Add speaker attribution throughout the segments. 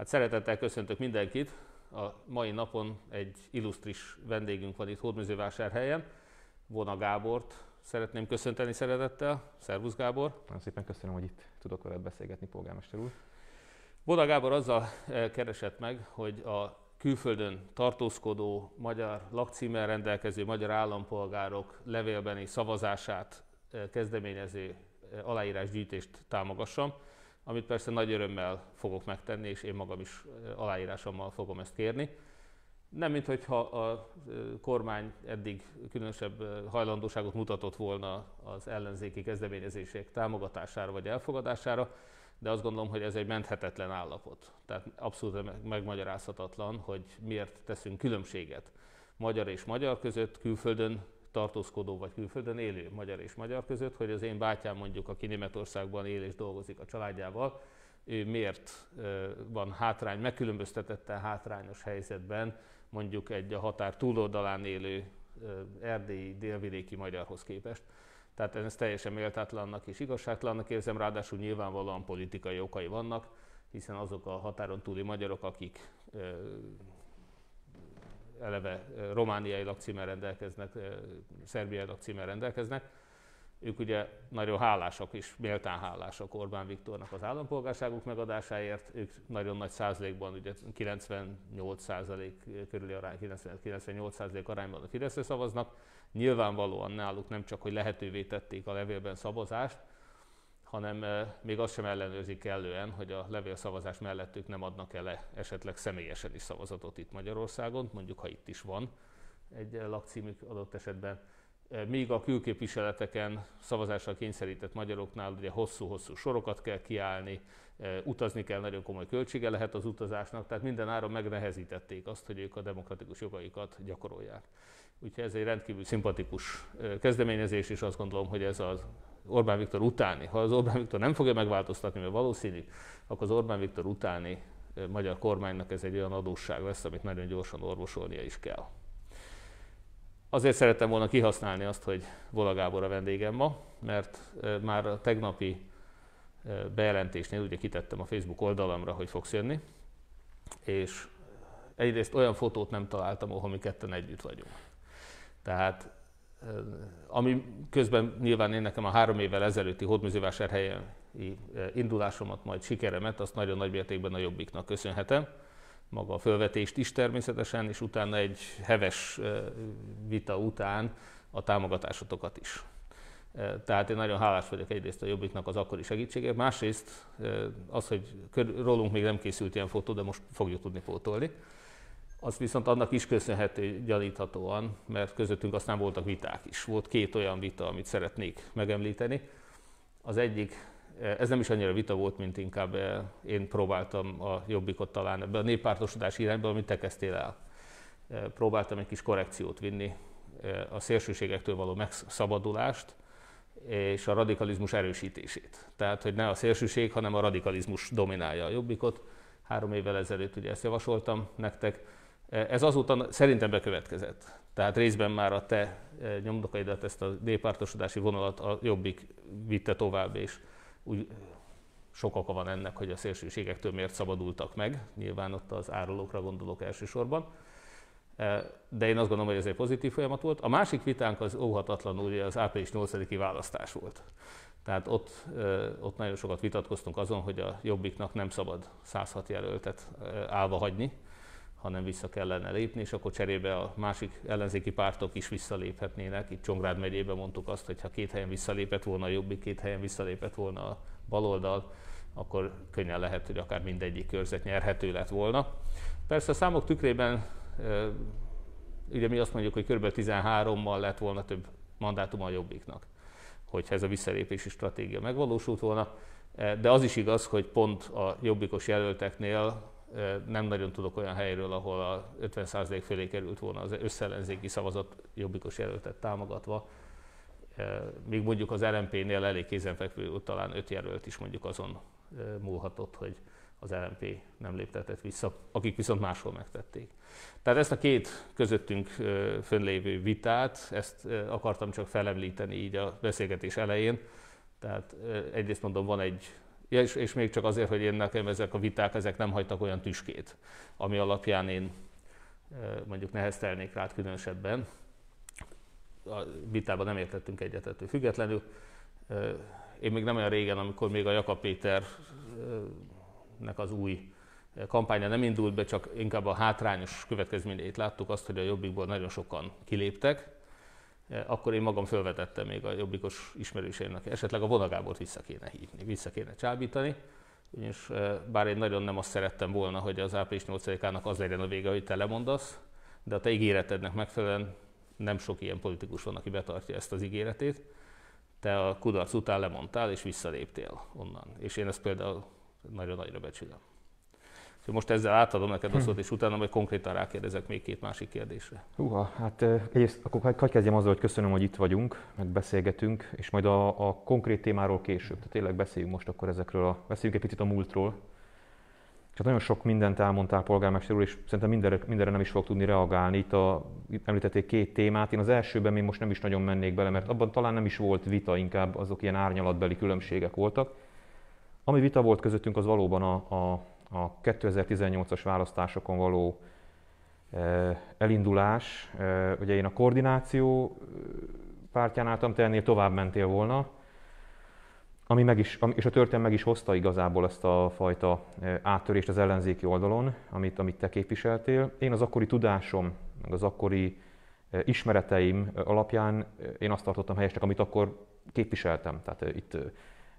Speaker 1: Hát szeretettel köszöntök mindenkit. A mai napon egy illusztris vendégünk van itt Hódműzővásárhelyen, Vona Gábort. Szeretném köszönteni szeretettel. Szervusz Gábor!
Speaker 2: Nagyon szépen köszönöm, hogy itt tudok veled beszélgetni, polgármester úr.
Speaker 1: Vona Gábor azzal eh, keresett meg, hogy a külföldön tartózkodó magyar lakcímmel rendelkező magyar állampolgárok levélbeni szavazását eh, kezdeményező eh, aláírásgyűjtést támogassam amit persze nagy örömmel fogok megtenni, és én magam is aláírásommal fogom ezt kérni. Nem, mintha a kormány eddig különösebb hajlandóságot mutatott volna az ellenzéki kezdeményezések támogatására vagy elfogadására, de azt gondolom, hogy ez egy menthetetlen állapot. Tehát abszolút megmagyarázhatatlan, hogy miért teszünk különbséget magyar és magyar között, külföldön tartózkodó vagy külföldön élő magyar és magyar között, hogy az én bátyám mondjuk, aki Németországban él és dolgozik a családjával, ő miért van hátrány, megkülönböztetetten hátrányos helyzetben mondjuk egy a határ túloldalán élő erdélyi, délvidéki magyarhoz képest. Tehát ez teljesen méltátlannak és igazságtalannak érzem, ráadásul nyilvánvalóan politikai okai vannak, hiszen azok a határon túli magyarok, akik eleve romániai lakcímmel rendelkeznek, szerbiai lakcímmel rendelkeznek. Ők ugye nagyon hálásak és méltán hálásak Orbán Viktornak az állampolgárságuk megadásáért. Ők nagyon nagy százalékban, ugye 98 százalék körüli arány, 98 százalék arányban a Fideszre szavaznak. Nyilvánvalóan náluk nem csak, hogy lehetővé tették a levélben szavazást, hanem még azt sem ellenőrzik kellően, hogy a levélszavazás mellett ők nem adnak el esetleg személyesen is szavazatot itt Magyarországon, mondjuk ha itt is van egy lakcímük adott esetben. Míg a külképviseleteken szavazásra kényszerített magyaroknál ugye hosszú-hosszú sorokat kell kiállni, utazni kell, nagyon komoly költsége lehet az utazásnak, tehát minden áron megnehezítették azt, hogy ők a demokratikus jogaikat gyakorolják. Úgyhogy ez egy rendkívül szimpatikus kezdeményezés, és azt gondolom, hogy ez az Orbán Viktor utáni, ha az Orbán Viktor nem fogja megváltoztatni, mert valószínű, akkor az Orbán Viktor utáni magyar kormánynak ez egy olyan adósság lesz, amit nagyon gyorsan orvosolnia is kell. Azért szerettem volna kihasználni azt, hogy Vola Gábor a vendégem ma, mert már a tegnapi bejelentésnél ugye kitettem a Facebook oldalamra, hogy fogsz jönni, és egyrészt olyan fotót nem találtam, ahol mi ketten együtt vagyunk. Tehát ami közben nyilván én nekem a három évvel ezelőtti hódműzővásárhelyen indulásomat, majd sikeremet, azt nagyon nagy mértékben a Jobbiknak köszönhetem. Maga a fölvetést is természetesen, és utána egy heves vita után a támogatásotokat is. Tehát én nagyon hálás vagyok egyrészt a Jobbiknak az akkori segítségért, másrészt az, hogy rólunk még nem készült ilyen fotó, de most fogjuk tudni pótolni. Az viszont annak is köszönhető gyaníthatóan, mert közöttünk aztán voltak viták is. Volt két olyan vita, amit szeretnék megemlíteni. Az egyik, ez nem is annyira vita volt, mint inkább eh, én próbáltam a jobbikot talán ebbe a néppártosodás irányba, amit te kezdtél el. Eh, próbáltam egy kis korrekciót vinni, eh, a szélsőségektől való megszabadulást, és a radikalizmus erősítését. Tehát, hogy ne a szélsőség, hanem a radikalizmus dominálja a jobbikot. Három évvel ezelőtt ugye ezt javasoltam nektek, ez azóta szerintem bekövetkezett. Tehát részben már a te e, nyomdokaidat, ezt a néppártosodási vonalat a Jobbik vitte tovább, és úgy sok oka van ennek, hogy a szélsőségektől miért szabadultak meg. Nyilván ott az árulókra gondolok elsősorban. De én azt gondolom, hogy ez egy pozitív folyamat volt. A másik vitánk az óhatatlanul az április 8-i választás volt. Tehát ott, ott nagyon sokat vitatkoztunk azon, hogy a Jobbiknak nem szabad 106 jelöltet állva hagyni, hanem vissza kellene lépni, és akkor cserébe a másik ellenzéki pártok is visszaléphetnének. Itt Csongrád megyében mondtuk azt, hogy ha két helyen visszalépett volna a Jobbik, két helyen visszalépett volna a baloldal, akkor könnyen lehet, hogy akár mindegyik körzet nyerhető lett volna. Persze a számok tükrében ugye mi azt mondjuk, hogy kb. 13-mal lett volna több mandátum a Jobbiknak, hogyha ez a visszalépési stratégia megvalósult volna. De az is igaz, hogy pont a jobbikos jelölteknél nem nagyon tudok olyan helyről, ahol a 50% fölé került volna az összellenzéki szavazat jobbikos jelöltet támogatva. Még mondjuk az LMP-nél elég kézenfekvő, talán öt jelölt is mondjuk azon múlhatott, hogy az LMP nem léptetett vissza, akik viszont máshol megtették. Tehát ezt a két közöttünk fönnlévő vitát, ezt akartam csak felemlíteni így a beszélgetés elején. Tehát egyrészt mondom, van egy Ja, és, és még csak azért, hogy én nekem ezek a viták, ezek nem hagytak olyan tüskét, ami alapján én mondjuk neheztelnék rá különösebben. A vitában nem értettünk egyetető függetlenül. Én még nem olyan régen, amikor még a Jakab Péternek az új kampánya nem indult be, csak inkább a hátrányos következményeit láttuk, azt, hogy a Jobbikból nagyon sokan kiléptek, akkor én magam felvetettem még a jobbikos ismerőseimnek, esetleg a vonagábort vissza kéne hívni, vissza kéne csábítani, és bár én nagyon nem azt szerettem volna, hogy az április 8-ának az legyen a vége, hogy te lemondasz, de a te ígéretednek megfelelően nem sok ilyen politikus van, aki betartja ezt az ígéretét. Te a kudarc után lemondtál, és visszaléptél onnan. És én ezt például nagyon nagyra becsülöm. Most ezzel átadom neked a hm. szót, és utána majd konkrétan rákérdezek még két másik kérdésre.
Speaker 2: Húha, hát egyrészt akkor hagyj kezdjem azzal, hogy köszönöm, hogy itt vagyunk, meg beszélgetünk, és majd a, a konkrét témáról később. Tehát tényleg beszéljünk most akkor ezekről, a, beszéljünk egy picit a múltról. És nagyon sok mindent elmondtál polgármester úr, és szerintem mindenre, mindenre nem is fog tudni reagálni. Itt, a, itt említették két témát. Én az elsőben még most nem is nagyon mennék bele, mert abban talán nem is volt vita, inkább azok ilyen árnyalatbeli különbségek voltak. Ami vita volt közöttünk, az valóban a, a a 2018-as választásokon való elindulás, ugye én a koordináció pártján álltam, te ennél tovább mentél volna, ami meg is, és a történet meg is hozta igazából ezt a fajta áttörést az ellenzéki oldalon, amit, amit te képviseltél. Én az akkori tudásom, meg az akkori ismereteim alapján én azt tartottam helyesnek, amit akkor képviseltem. Tehát itt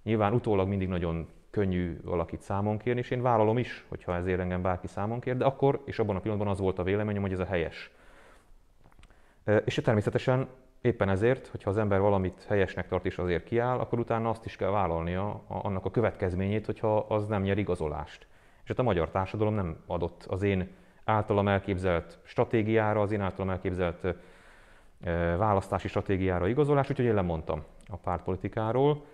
Speaker 2: nyilván utólag mindig nagyon könnyű valakit számon kérni, és én vállalom is, hogyha ezért engem bárki számon kér, de akkor és abban a pillanatban az volt a véleményem, hogy ez a helyes. És természetesen éppen ezért, hogyha az ember valamit helyesnek tart és azért kiáll, akkor utána azt is kell vállalnia annak a következményét, hogyha az nem nyer igazolást. És hát a magyar társadalom nem adott az én általam elképzelt stratégiára, az én általam elképzelt választási stratégiára igazolás, úgyhogy én lemondtam a pártpolitikáról.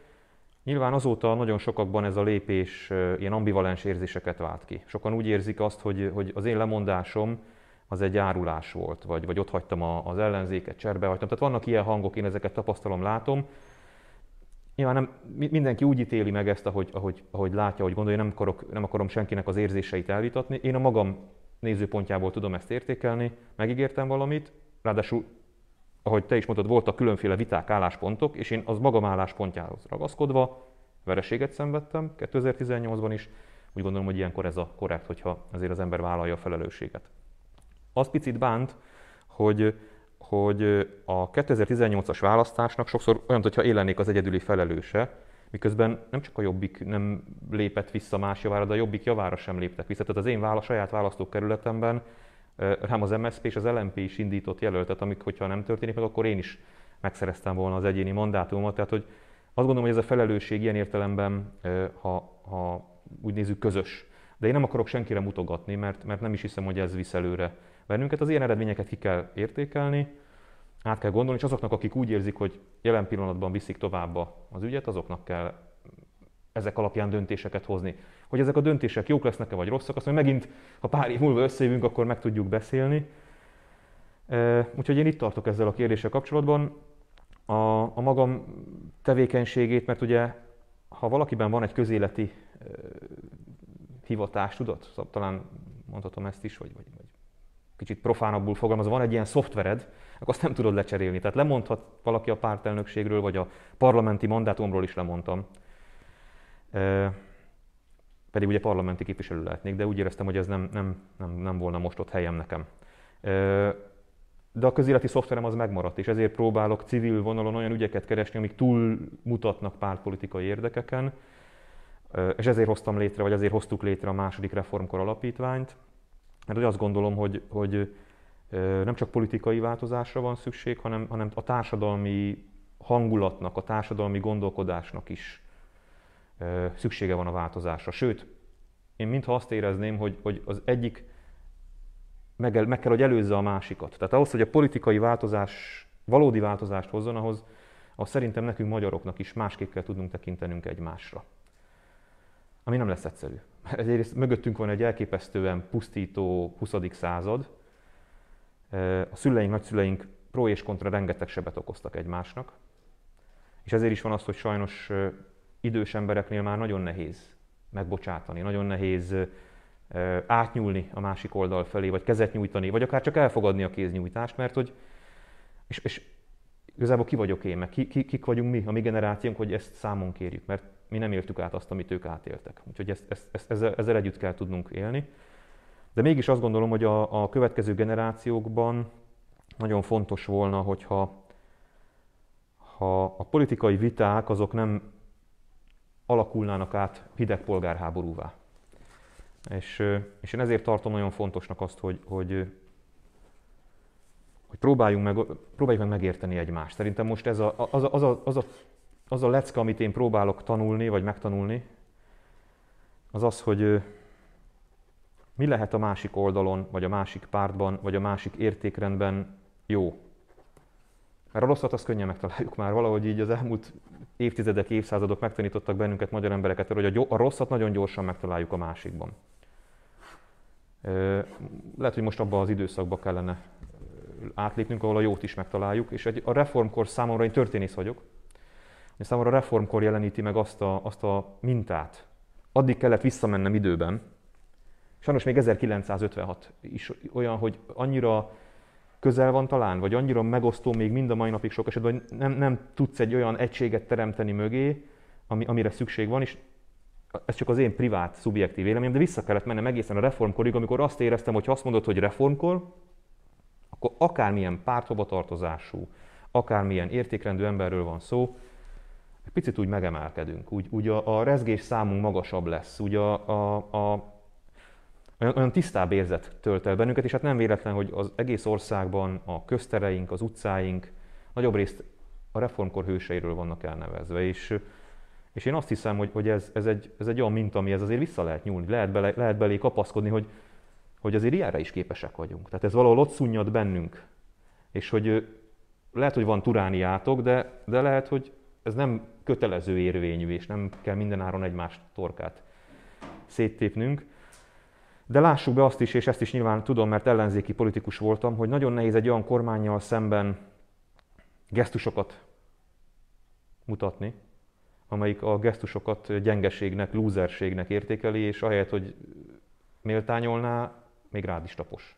Speaker 2: Nyilván azóta nagyon sokakban ez a lépés ilyen ambivalens érzéseket vált ki. Sokan úgy érzik azt, hogy, hogy az én lemondásom az egy árulás volt, vagy, vagy ott hagytam az ellenzéket, cserbe hagytam. Tehát vannak ilyen hangok, én ezeket tapasztalom, látom. Nyilván nem, mindenki úgy ítéli meg ezt, ahogy, ahogy, ahogy látja, ahogy gondolja, nem, akarok, nem akarom senkinek az érzéseit elvitatni. Én a magam nézőpontjából tudom ezt értékelni, megígértem valamit, ráadásul ahogy te is mondtad, voltak különféle viták, álláspontok, és én az magam álláspontjához ragaszkodva vereséget szenvedtem 2018-ban is. Úgy gondolom, hogy ilyenkor ez a korrekt, hogyha azért az ember vállalja a felelősséget. Az picit bánt, hogy, hogy a 2018-as választásnak sokszor olyan, hogyha élennék az egyedüli felelőse, miközben nem csak a Jobbik nem lépett vissza más javára, de a Jobbik javára sem léptek vissza. Tehát az én vála, saját választókerületemben rám az MSZP és az LMP is indított jelöltet, amik, hogyha nem történik meg, akkor én is megszereztem volna az egyéni mandátumot. Tehát, hogy azt gondolom, hogy ez a felelősség ilyen értelemben, ha, ha úgy nézzük, közös. De én nem akarok senkire mutogatni, mert, mert nem is hiszem, hogy ez visz előre bennünket. Az ilyen eredményeket ki kell értékelni, át kell gondolni, és azoknak, akik úgy érzik, hogy jelen pillanatban viszik tovább az ügyet, azoknak kell ezek alapján döntéseket hozni. Hogy ezek a döntések jók lesznek-e vagy rosszak, azt mondja, megint, ha pár év múlva összejövünk, akkor meg tudjuk beszélni. Úgyhogy én itt tartok ezzel a kérdéssel kapcsolatban. A, a magam tevékenységét, mert ugye, ha valakiben van egy közéleti hivatás, tudod, szóval talán mondhatom ezt is, vagy, vagy, vagy kicsit profánabbul fogalmazva, van egy ilyen szoftvered, akkor azt nem tudod lecserélni. Tehát lemondhat valaki a pártelnökségről, vagy a parlamenti mandátumról is lemondtam pedig ugye parlamenti képviselő lehetnék, de úgy éreztem, hogy ez nem, nem, nem, nem volna most ott helyem nekem. De a közéleti szoftverem az megmaradt, és ezért próbálok civil vonalon olyan ügyeket keresni, amik túl mutatnak pártpolitikai érdekeken, és ezért hoztam létre, vagy ezért hoztuk létre a második reformkor alapítványt, mert azt gondolom, hogy, hogy nem csak politikai változásra van szükség, hanem, hanem a társadalmi hangulatnak, a társadalmi gondolkodásnak is szüksége van a változásra. Sőt, én mintha azt érezném, hogy, hogy az egyik meg, meg kell, hogy előzze a másikat. Tehát ahhoz, hogy a politikai változás valódi változást hozzon, ahhoz, ahhoz szerintem nekünk magyaroknak is másképp kell tudnunk tekintenünk egymásra. Ami nem lesz egyszerű. Egyrészt mögöttünk van egy elképesztően pusztító 20. század. A szüleink, nagyszüleink pro és kontra rengeteg sebet okoztak egymásnak. És ezért is van az, hogy sajnos idős embereknél már nagyon nehéz megbocsátani, nagyon nehéz átnyúlni a másik oldal felé, vagy kezet nyújtani, vagy akár csak elfogadni a kéznyújtást, mert hogy, és, és igazából ki vagyok én, meg ki, ki, kik vagyunk mi, a mi generációnk, hogy ezt számon kérjük, mert mi nem éltük át azt, amit ők átéltek. Úgyhogy ezt, ezt, ezt, ezzel, ezzel együtt kell tudnunk élni. De mégis azt gondolom, hogy a, a következő generációkban nagyon fontos volna, hogyha ha a politikai viták azok nem alakulnának át hideg polgárháborúvá. És, és én ezért tartom nagyon fontosnak azt, hogy, hogy, hogy próbáljunk, meg, próbáljuk meg megérteni egymást. Szerintem most ez a, az, a, az, a, az, a, az a lecke, amit én próbálok tanulni, vagy megtanulni, az az, hogy mi lehet a másik oldalon, vagy a másik pártban, vagy a másik értékrendben jó. Mert a rosszat azt könnyen megtaláljuk már. Valahogy így az elmúlt évtizedek, évszázadok megtanítottak bennünket, magyar embereket, hogy a rosszat nagyon gyorsan megtaláljuk a másikban. Lehet, hogy most abban az időszakban kellene átlépnünk, ahol a jót is megtaláljuk, és a reformkor számomra én történész vagyok, és számomra a reformkor jeleníti meg azt a, azt a mintát. Addig kellett visszamennem időben, sajnos még 1956 is olyan, hogy annyira közel van talán, vagy annyira megosztó még mind a mai napig sok esetben, hogy nem, nem tudsz egy olyan egységet teremteni mögé, ami, amire szükség van, és ez csak az én privát, szubjektív véleményem, de vissza kellett mennem egészen a reformkorig, amikor azt éreztem, hogy ha azt mondod, hogy reformkor, akkor akármilyen párthovatartozású, akármilyen értékrendű emberről van szó, egy picit úgy megemelkedünk, úgy, úgy a, a rezgés számunk magasabb lesz, úgy a, a, a olyan, olyan tisztább érzet tölt el bennünket, és hát nem véletlen, hogy az egész országban a köztereink, az utcáink nagyobb részt a reformkor hőseiről vannak elnevezve, és, és én azt hiszem, hogy, hogy ez, ez, egy, ez egy olyan minta, ez azért vissza lehet nyúlni, lehet, bele, lehet belé kapaszkodni, hogy, hogy azért ilyenre is képesek vagyunk. Tehát ez valahol ott szunnyad bennünk. És hogy lehet, hogy van turániátok, de, de lehet, hogy ez nem kötelező érvényű, és nem kell mindenáron egymást torkát széttépnünk. De lássuk be azt is, és ezt is nyilván tudom, mert ellenzéki politikus voltam, hogy nagyon nehéz egy olyan kormányjal szemben gesztusokat mutatni, amelyik a gesztusokat gyengeségnek, lúzerségnek értékeli, és ahelyett, hogy méltányolná, még rád is tapos.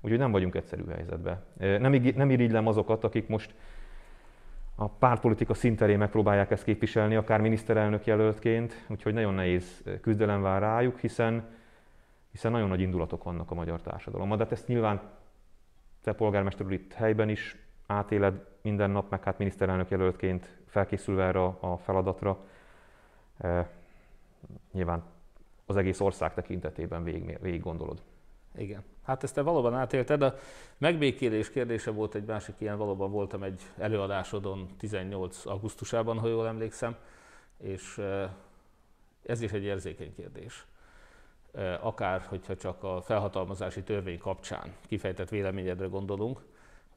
Speaker 2: Úgyhogy nem vagyunk egyszerű helyzetben. Nem, nem irigylem azokat, akik most a pártpolitika szinterén megpróbálják ezt képviselni, akár miniszterelnök jelöltként, úgyhogy nagyon nehéz küzdelem vár rájuk, hiszen hiszen nagyon nagy indulatok vannak a magyar társadalomban. De hát ezt nyilván te polgármester úr itt helyben is átéled minden nap, meg hát miniszterelnök jelöltként felkészülve erre a feladatra. E, nyilván az egész ország tekintetében végig, végig gondolod.
Speaker 1: Igen. Hát ezt te valóban átélted. A megbékélés kérdése volt egy másik ilyen, valóban voltam egy előadásodon 18. augusztusában, ha jól emlékszem, és ez is egy érzékeny kérdés akár hogyha csak a felhatalmazási törvény kapcsán kifejtett véleményedre gondolunk,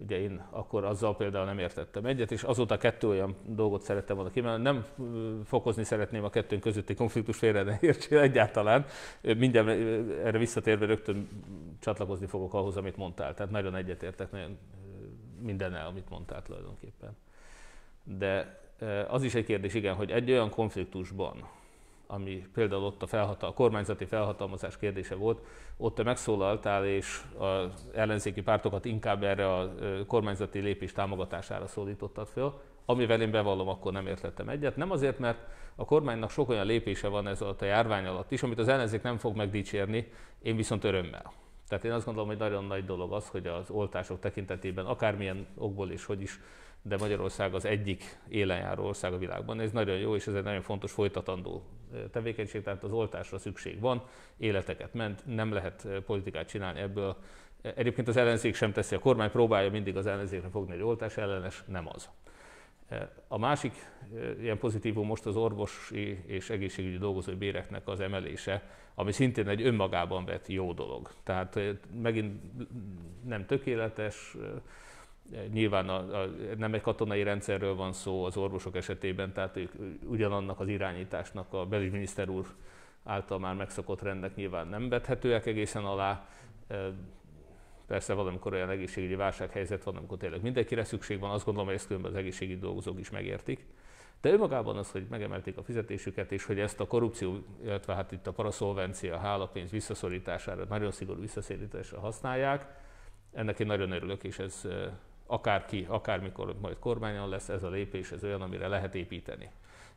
Speaker 1: ugye én akkor azzal például nem értettem egyet, és azóta kettő olyan dolgot szerettem volna kimenni, nem fokozni szeretném a kettőnk közötti konfliktus félre ne értsél egyáltalán. Mindjárt erre visszatérve rögtön csatlakozni fogok ahhoz, amit mondtál. Tehát nagyon egyetértek nagyon mindennel, amit mondtál tulajdonképpen. De az is egy kérdés, igen, hogy egy olyan konfliktusban, ami például ott a, felhatal, a kormányzati felhatalmazás kérdése volt, ott te megszólaltál, és az ellenzéki pártokat inkább erre a kormányzati lépés támogatására szólítottad föl, amivel én bevallom, akkor nem értettem egyet. Nem azért, mert a kormánynak sok olyan lépése van ez a járvány alatt is, amit az ellenzék nem fog megdicsérni, én viszont örömmel. Tehát én azt gondolom, hogy nagyon nagy dolog az, hogy az oltások tekintetében akármilyen okból és hogy is de Magyarország az egyik élenjáró ország a világban. Ez nagyon jó, és ez egy nagyon fontos folytatandó tevékenység, tehát az oltásra szükség van, életeket ment, nem lehet politikát csinálni ebből. Egyébként az ellenzék sem teszi, a kormány próbálja mindig az ellenzékre fogni, hogy oltás ellenes, nem az. A másik ilyen pozitívum most az orvosi és egészségügyi dolgozói béreknek az emelése, ami szintén egy önmagában vett jó dolog. Tehát megint nem tökéletes, Nyilván a, a, nem egy katonai rendszerről van szó az orvosok esetében, tehát ők ugyanannak az irányításnak a belügyminiszter úr által már megszokott rendek nyilván nem vethetőek egészen alá. Persze valamikor olyan egészségügyi válsághelyzet van, amikor tényleg mindenkire szükség van, azt gondolom, hogy ezt különben az egészségügyi dolgozók is megértik. De önmagában az, hogy megemelték a fizetésüket, és hogy ezt a korrupció, illetve hát itt a paraszolvencia, a hálapénz visszaszorítására, nagyon szigorú visszaszorításra használják, ennek én nagyon örülök, és ez akárki, akármikor majd kormányon lesz, ez a lépés, ez olyan, amire lehet építeni.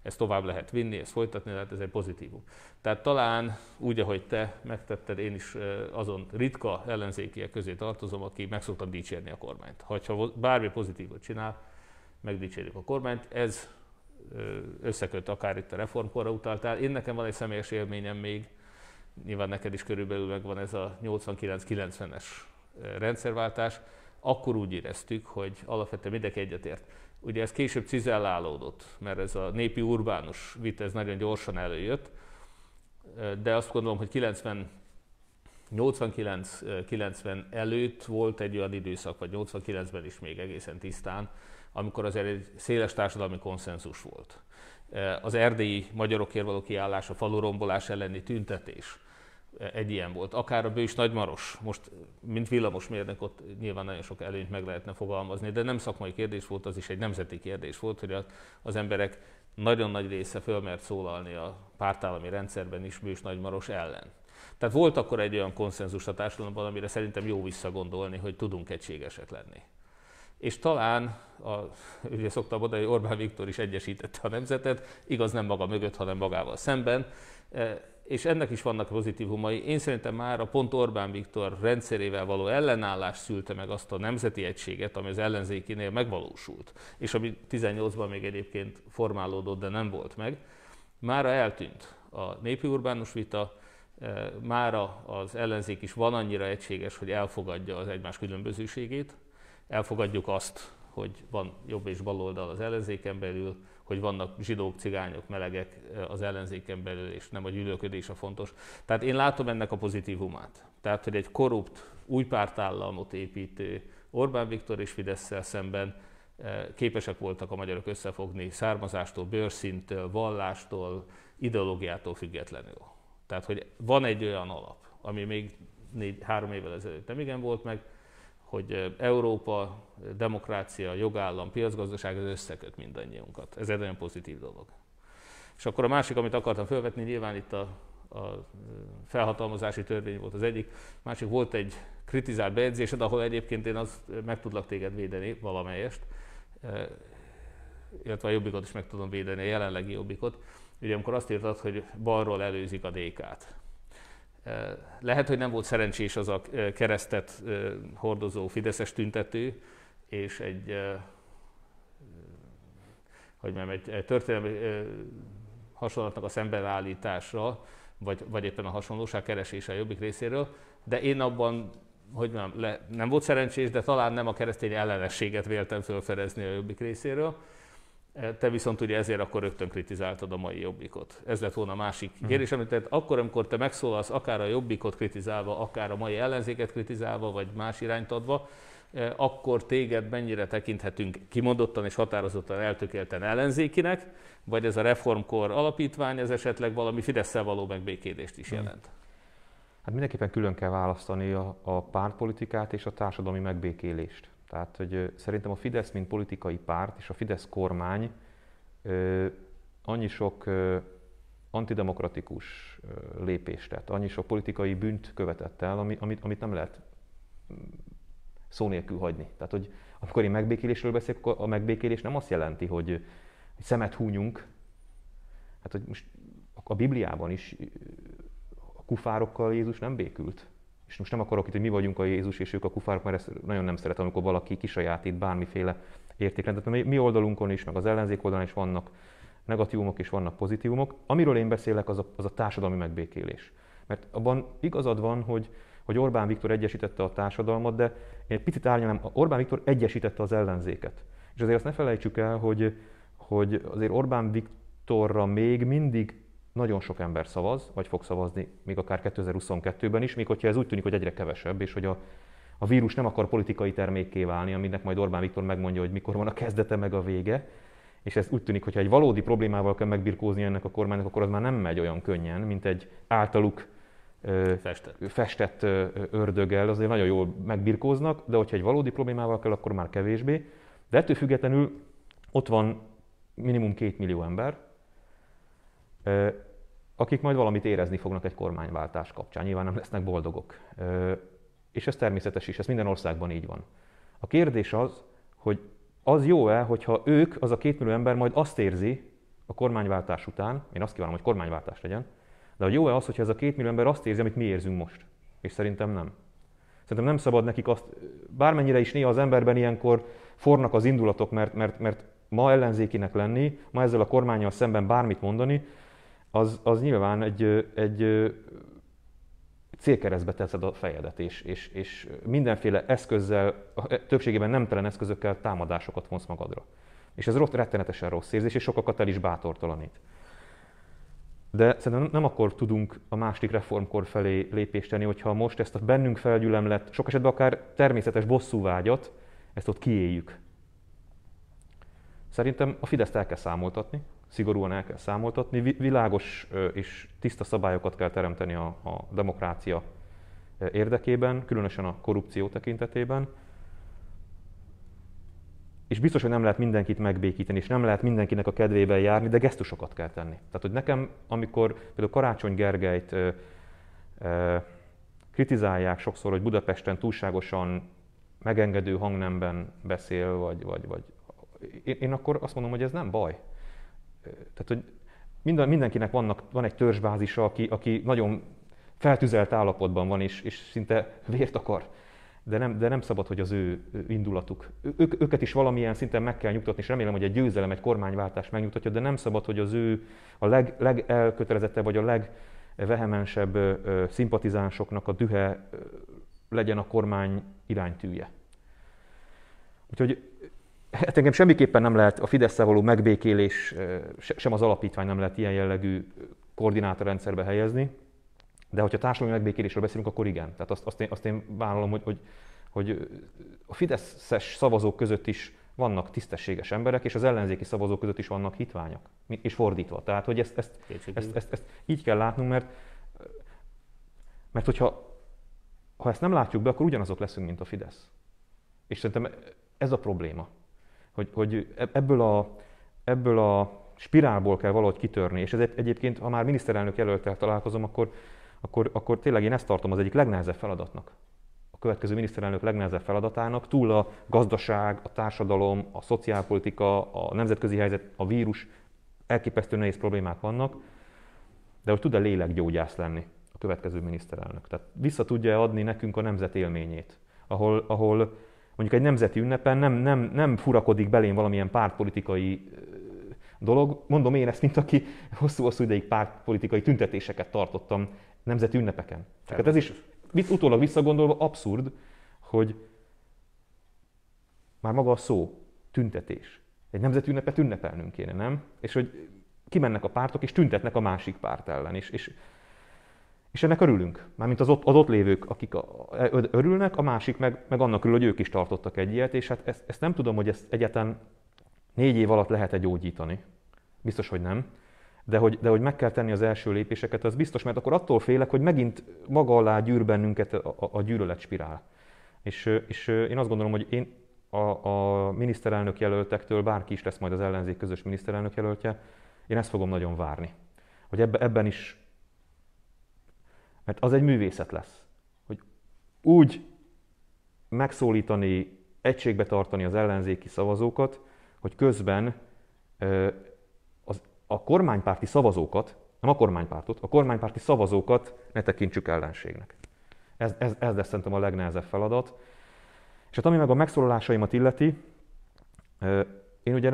Speaker 1: Ezt tovább lehet vinni, ezt folytatni lehet, ez egy pozitívum. Tehát talán úgy, ahogy te megtetted, én is azon ritka ellenzékiek közé tartozom, aki meg szoktam dicsérni a kormányt. Ha bármi pozitívot csinál, megdicsérjük a kormányt. Ez összeköt akár itt a reformkorra utaltál. Én nekem van egy személyes élményem még, nyilván neked is körülbelül megvan ez a 89-90-es rendszerváltás, akkor úgy éreztük, hogy alapvetően mindenki egyetért. Ugye ez később cizellálódott, mert ez a népi urbánus vita ez nagyon gyorsan előjött, de azt gondolom, hogy 90 89-90 előtt volt egy olyan időszak, vagy 89-ben is még egészen tisztán, amikor azért egy széles társadalmi konszenzus volt. Az erdélyi magyarokért való kiállás, a falurombolás elleni tüntetés, egy ilyen volt. Akár a Bős Nagymaros, most mint villamosmérnök ott nyilván nagyon sok előnyt meg lehetne fogalmazni, de nem szakmai kérdés volt, az is egy nemzeti kérdés volt, hogy az emberek nagyon nagy része fölmert szólalni a pártállami rendszerben is Bős Nagymaros ellen. Tehát volt akkor egy olyan konszenzus a társadalomban, amire szerintem jó visszagondolni, hogy tudunk egységesek lenni. És talán, a, ugye szoktam mondani, hogy Orbán Viktor is egyesítette a nemzetet, igaz nem maga mögött, hanem magával szemben, és ennek is vannak pozitívumai. Én szerintem már a pont Orbán Viktor rendszerével való ellenállás szülte meg azt a nemzeti egységet, ami az ellenzékinél megvalósult, és ami 18-ban még egyébként formálódott, de nem volt meg. Mára eltűnt a népi urbánus vita, e, mára az ellenzék is van annyira egységes, hogy elfogadja az egymás különbözőségét, elfogadjuk azt, hogy van jobb és bal oldal az ellenzéken belül, hogy vannak zsidók, cigányok, melegek az ellenzéken belül, és nem a gyűlölködés a fontos. Tehát én látom ennek a pozitívumát. Tehát, hogy egy korrupt, új pártállamot építő Orbán Viktor és fidesz szemben képesek voltak a magyarok összefogni származástól, bőrszinttől, vallástól, ideológiától függetlenül. Tehát, hogy van egy olyan alap, ami még négy, három évvel ezelőtt nem igen volt meg, hogy Európa, demokrácia, jogállam, piacgazdaság, ez összeköt mindannyiunkat. Ez egy nagyon pozitív dolog. És akkor a másik, amit akartam felvetni, nyilván itt a, a felhatalmazási törvény volt az egyik, másik volt egy kritizált bejegyzésed, ahol egyébként én az meg tudlak téged védeni valamelyest, illetve a jobbikot is meg tudom védeni, a jelenlegi jobbikot. Ugye amikor azt írtad, hogy balról előzik a DK-t. Lehet, hogy nem volt szerencsés az a keresztet hordozó fideszes tüntető, és egy, hogy mondjam, egy történelmi hasonlatnak a szembenállításra, vagy, vagy éppen a hasonlóság keresése a jobbik részéről, de én abban, hogy mondjam, le, nem volt szerencsés, de talán nem a keresztény ellenességet véltem felfedezni a jobbik részéről, te viszont ugye ezért akkor rögtön kritizáltad a mai jobbikot. Ez lett volna a másik hmm. kérdés, amit tehát akkor, amikor te megszólalsz, akár a jobbikot kritizálva, akár a mai ellenzéket kritizálva, vagy más irányt adva, eh, akkor téged mennyire tekinthetünk kimondottan és határozottan eltökélten ellenzékinek, vagy ez a reformkor alapítvány, ez esetleg valami fidesz való megbékélést is hmm. jelent?
Speaker 2: Hát mindenképpen külön kell választani a, a pártpolitikát és a társadalmi megbékélést. Tehát, hogy szerintem a Fidesz, mint politikai párt, és a Fidesz kormány annyi sok antidemokratikus lépést tett, annyi sok politikai bűnt követett el, amit, amit nem lehet mm, szó nélkül hagyni. Tehát, hogy amikor én megbékélésről beszélek, akkor a megbékélés nem azt jelenti, hogy, szemet húnyunk. Hát, hogy most a Bibliában is a kufárokkal Jézus nem békült és most nem akarok itt, hogy mi vagyunk a Jézus és ők a kufárok, mert ezt nagyon nem szeretem, amikor valaki kisajátít bármiféle értékrendet. Mert mi oldalunkon is, meg az ellenzék oldalon is vannak negatívumok és vannak pozitívumok. Amiről én beszélek, az a, az a társadalmi megbékélés. Mert abban igazad van, hogy, hogy Orbán Viktor egyesítette a társadalmat, de én egy picit árnyalom, Orbán Viktor egyesítette az ellenzéket. És azért azt ne felejtsük el, hogy, hogy azért Orbán Viktorra még mindig nagyon sok ember szavaz, vagy fog szavazni még akár 2022-ben is, még hogyha ez úgy tűnik, hogy egyre kevesebb, és hogy a, a vírus nem akar politikai termékké válni, aminek majd Orbán Viktor megmondja, hogy mikor van a kezdete meg a vége. És ez úgy tűnik, hogy ha egy valódi problémával kell megbirkózni ennek a kormánynak, akkor az már nem megy olyan könnyen, mint egy általuk festett, festett ördöggel, azért nagyon jól megbirkóznak, de hogyha egy valódi problémával kell, akkor már kevésbé. De ettől függetlenül ott van minimum két millió ember, akik majd valamit érezni fognak egy kormányváltás kapcsán. Nyilván nem lesznek boldogok. És ez természetes is, ez minden országban így van. A kérdés az, hogy az jó-e, hogyha ők, az a két millió ember majd azt érzi a kormányváltás után, én azt kívánom, hogy kormányváltás legyen, de hogy jó-e az, hogyha ez a két millió ember azt érzi, amit mi érzünk most? És szerintem nem. Szerintem nem szabad nekik azt, bármennyire is néha az emberben ilyenkor fornak az indulatok, mert, mert, mert ma ellenzékinek lenni, ma ezzel a kormányjal szemben bármit mondani, az, az nyilván egy, egy célkeresztbe teszed a fejedet, és, és, és mindenféle eszközzel, többségében nemtelen eszközökkel támadásokat vonsz magadra. És ez rettenetesen rossz érzés, és sokakat el is bátortalanít. De szerintem nem akkor tudunk a másik reformkor felé lépést tenni, hogyha most ezt a bennünk felgyülemlett, sok esetben akár természetes bosszúvágyat, ezt ott kiéljük. Szerintem a Fideszt el kell számoltatni, szigorúan el kell számoltatni, világos és tiszta szabályokat kell teremteni a, a demokrácia érdekében, különösen a korrupció tekintetében. És biztos, hogy nem lehet mindenkit megbékíteni, és nem lehet mindenkinek a kedvében járni, de gesztusokat kell tenni. Tehát, hogy nekem, amikor például Karácsony Gergelyt ö, ö, kritizálják sokszor, hogy Budapesten túlságosan megengedő hangnemben beszél, vagy, vagy, vagy én, én akkor azt mondom, hogy ez nem baj. Tehát, hogy minden, mindenkinek vannak, van egy törzsbázisa, aki, aki nagyon feltüzelt állapotban van, és, és szinte vért akar. De nem, de nem szabad, hogy az ő indulatuk. Ő, őket is valamilyen szinten meg kell nyugtatni, és remélem, hogy egy győzelem, egy kormányváltás megnyugtatja, de nem szabad, hogy az ő a leg, legelkötelezettebb, vagy a legvehemensebb szimpatizánsoknak a dühe legyen a kormány iránytűje. Úgyhogy hát engem semmiképpen nem lehet a fidesz való megbékélés, sem az alapítvány nem lehet ilyen jellegű koordinátorrendszerbe helyezni, de hogyha társadalmi megbékélésről beszélünk, akkor igen. Tehát azt, azt, én, azt én vállalom, hogy, hogy, hogy a fideszes szavazók között is vannak tisztességes emberek, és az ellenzéki szavazók között is vannak hitványok, és fordítva. Tehát, hogy ezt, ezt, ezt, ezt, ezt, így kell látnunk, mert, mert hogyha ha ezt nem látjuk be, akkor ugyanazok leszünk, mint a Fidesz. És szerintem ez a probléma hogy, hogy ebből, a, ebből a spirálból kell valahogy kitörni, és ez egyébként, ha már miniszterelnök jelöltel találkozom, akkor, akkor, akkor tényleg én ezt tartom az egyik legnehezebb feladatnak. A következő miniszterelnök legnehezebb feladatának, túl a gazdaság, a társadalom, a szociálpolitika, a nemzetközi helyzet, a vírus, elképesztő nehéz problémák vannak, de hogy tud-e lélekgyógyász lenni a következő miniszterelnök. Tehát vissza tudja adni nekünk a nemzet élményét, ahol, ahol mondjuk egy nemzeti ünnepen nem, nem, nem furakodik belém valamilyen pártpolitikai dolog. Mondom én ezt, mint aki hosszú-hosszú ideig pártpolitikai tüntetéseket tartottam nemzeti ünnepeken. Tehát ez is utólag visszagondolva abszurd, hogy már maga a szó, tüntetés. Egy nemzeti ünnepet ünnepelnünk kéne, nem? És hogy kimennek a pártok, és tüntetnek a másik párt ellen. És, és és ennek örülünk. Mármint az ott, az ott lévők, akik örülnek, a másik meg, meg annak örül, hogy ők is tartottak egy ilyet, és hát ezt, ezt nem tudom, hogy ezt egyáltalán négy év alatt lehet-e gyógyítani. Biztos, hogy nem. De hogy, de hogy meg kell tenni az első lépéseket, az biztos, mert akkor attól félek, hogy megint maga alá gyűr bennünket a, a, a gyűlöletspirál. És, és én azt gondolom, hogy én a, a miniszterelnök jelöltektől, bárki is lesz majd az ellenzék közös miniszterelnök jelöltje, én ezt fogom nagyon várni. Hogy ebbe, ebben is mert az egy művészet lesz. Hogy úgy megszólítani, egységbe tartani az ellenzéki szavazókat, hogy közben az, a kormánypárti szavazókat, nem a kormánypártot, a kormánypárti szavazókat ne tekintsük ellenségnek. Ez, ez, ez lesz szerintem a legnehezebb feladat. És hát ami meg a megszólalásaimat illeti, én ugye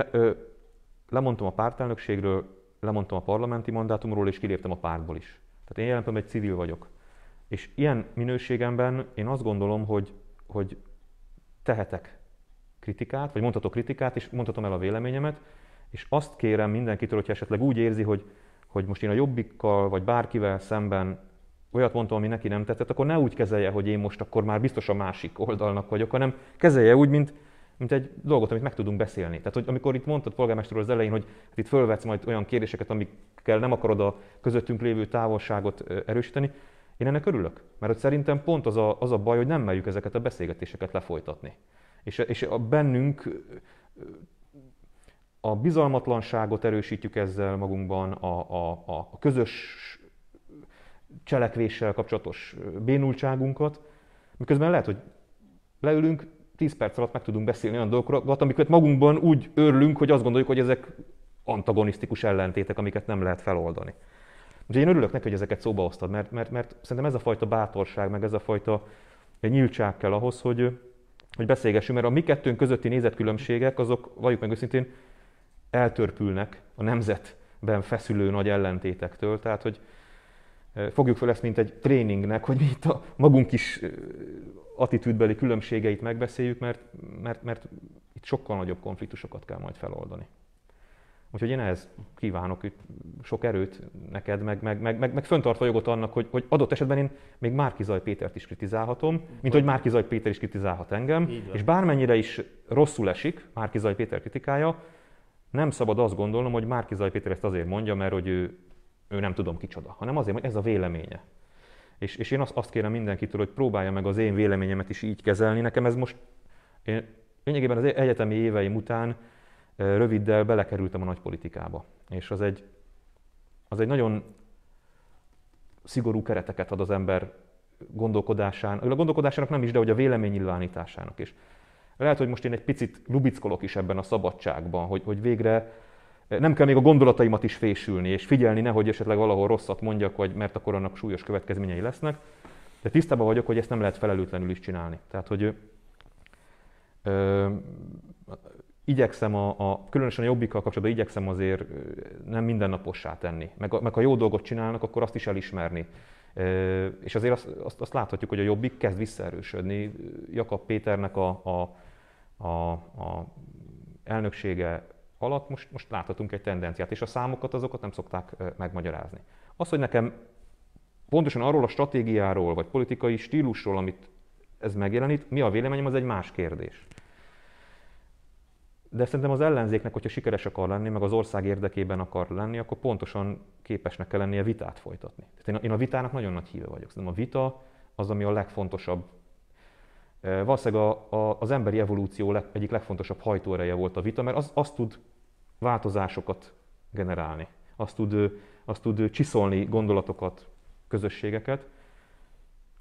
Speaker 2: lemondtam a pártelnökségről, lemondtam a parlamenti mandátumról, és kiléptem a pártból is. Tehát én jelentem egy civil vagyok. És ilyen minőségemben én azt gondolom, hogy, hogy tehetek kritikát, vagy mondhatok kritikát, és mondhatom el a véleményemet, és azt kérem mindenkitől, hogyha esetleg úgy érzi, hogy, hogy most én a jobbikkal, vagy bárkivel szemben olyat mondtam, ami neki nem tetszett, akkor ne úgy kezelje, hogy én most akkor már biztos a másik oldalnak vagyok, hanem kezelje úgy, mint, mint egy dolgot, amit meg tudunk beszélni. Tehát, hogy amikor itt mondtad polgármester az elején, hogy hát itt fölvetsz majd olyan kérdéseket, amikkel nem akarod a közöttünk lévő távolságot erősíteni, én ennek örülök, mert hogy szerintem pont az a, az a baj, hogy nem merjük ezeket a beszélgetéseket lefolytatni. És, és a bennünk a bizalmatlanságot erősítjük ezzel magunkban, a, a, a közös cselekvéssel kapcsolatos bénultságunkat, miközben lehet, hogy leülünk, 10 perc alatt meg tudunk beszélni olyan dolgokat, amiket magunkban úgy örülünk, hogy azt gondoljuk, hogy ezek antagonisztikus ellentétek, amiket nem lehet feloldani. Úgyhogy én örülök neki, hogy ezeket szóba hoztad, mert, mert, mert szerintem ez a fajta bátorság, meg ez a fajta nyíltság kell ahhoz, hogy, hogy beszélgessünk, mert a mi kettőnk közötti nézetkülönbségek, azok, valljuk meg őszintén, eltörpülnek a nemzetben feszülő nagy ellentétektől. Tehát, hogy fogjuk fel ezt, mint egy tréningnek, hogy mi itt a magunk is attitűdbeli különbségeit megbeszéljük, mert, mert, mert itt sokkal nagyobb konfliktusokat kell majd feloldani. Úgyhogy én ehhez kívánok sok erőt neked, meg, meg, meg, meg, meg föntartva jogot annak, hogy, hogy adott esetben én még Márki Zaj Pétert is kritizálhatom, mint hogy Márki Zaj Péter is kritizálhat engem, és bármennyire is rosszul esik Márki Zaj Péter kritikája, nem szabad azt gondolnom, hogy Márki Zaj Péter ezt azért mondja, mert hogy ő, ő nem tudom kicsoda, hanem azért, hogy ez a véleménye. És, és én azt, azt kérem mindenkitől, hogy próbálja meg az én véleményemet is így kezelni. Nekem ez most, én lényegében az egyetemi éveim után röviddel belekerültem a nagypolitikába. És az egy, az egy nagyon szigorú kereteket ad az ember gondolkodásán, a gondolkodásának nem is, de hogy a véleménynyilvánításának is. Lehet, hogy most én egy picit lubickolok is ebben a szabadságban, hogy, hogy végre nem kell még a gondolataimat is fésülni, és figyelni, nehogy esetleg valahol rosszat mondjak, vagy mert akkor annak súlyos következményei lesznek. De tisztában vagyok, hogy ezt nem lehet felelőtlenül is csinálni. Tehát, hogy ö, igyekszem, a, a, különösen a jobbikkal kapcsolatban igyekszem azért nem mindennapossá tenni. Meg, meg ha jó dolgot csinálnak, akkor azt is elismerni. Ö, és azért azt, azt, azt láthatjuk, hogy a jobbik kezd visszaerősödni. Jakab Péternek a, a, a, a elnöksége alatt most, most láthatunk egy tendenciát, és a számokat azokat nem szokták megmagyarázni. Az, hogy nekem pontosan arról a stratégiáról, vagy politikai stílusról, amit ez megjelenít, mi a véleményem, az egy más kérdés. De szerintem az ellenzéknek, hogyha sikeres akar lenni, meg az ország érdekében akar lenni, akkor pontosan képesnek kell lennie vitát folytatni. Tehát én a vitának nagyon nagy híve vagyok. Szerintem a vita az, ami a legfontosabb. Valószínűleg a, a, az emberi evolúció leg, egyik legfontosabb hajtóereje volt a vita, mert az, az tud változásokat generálni. Azt tud, azt tud csiszolni gondolatokat, közösségeket.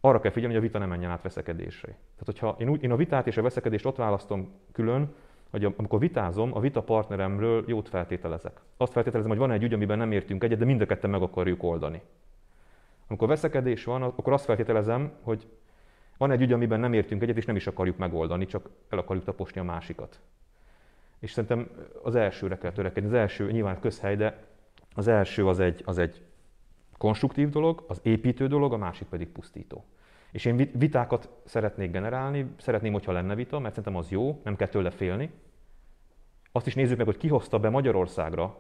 Speaker 2: Arra kell figyelni, hogy a vita nem menjen át veszekedésre. Tehát, hogyha én, úgy, én a vitát és a veszekedést ott választom külön, hogy amikor vitázom, a vita partneremről jót feltételezek. Azt feltételezem, hogy van egy ügy, amiben nem értünk egyet, de mind a ketten meg akarjuk oldani. Amikor veszekedés van, akkor azt feltételezem, hogy van egy ügy, amiben nem értünk egyet, és nem is akarjuk megoldani, csak el akarjuk taposni a másikat. És szerintem az elsőre kell törekedni. Az első nyilván közhely, de az első az egy, az egy konstruktív dolog, az építő dolog, a másik pedig pusztító. És én vitákat szeretnék generálni, szeretném, hogyha lenne vita, mert szerintem az jó, nem kell tőle félni. Azt is nézzük meg, hogy ki hozta be Magyarországra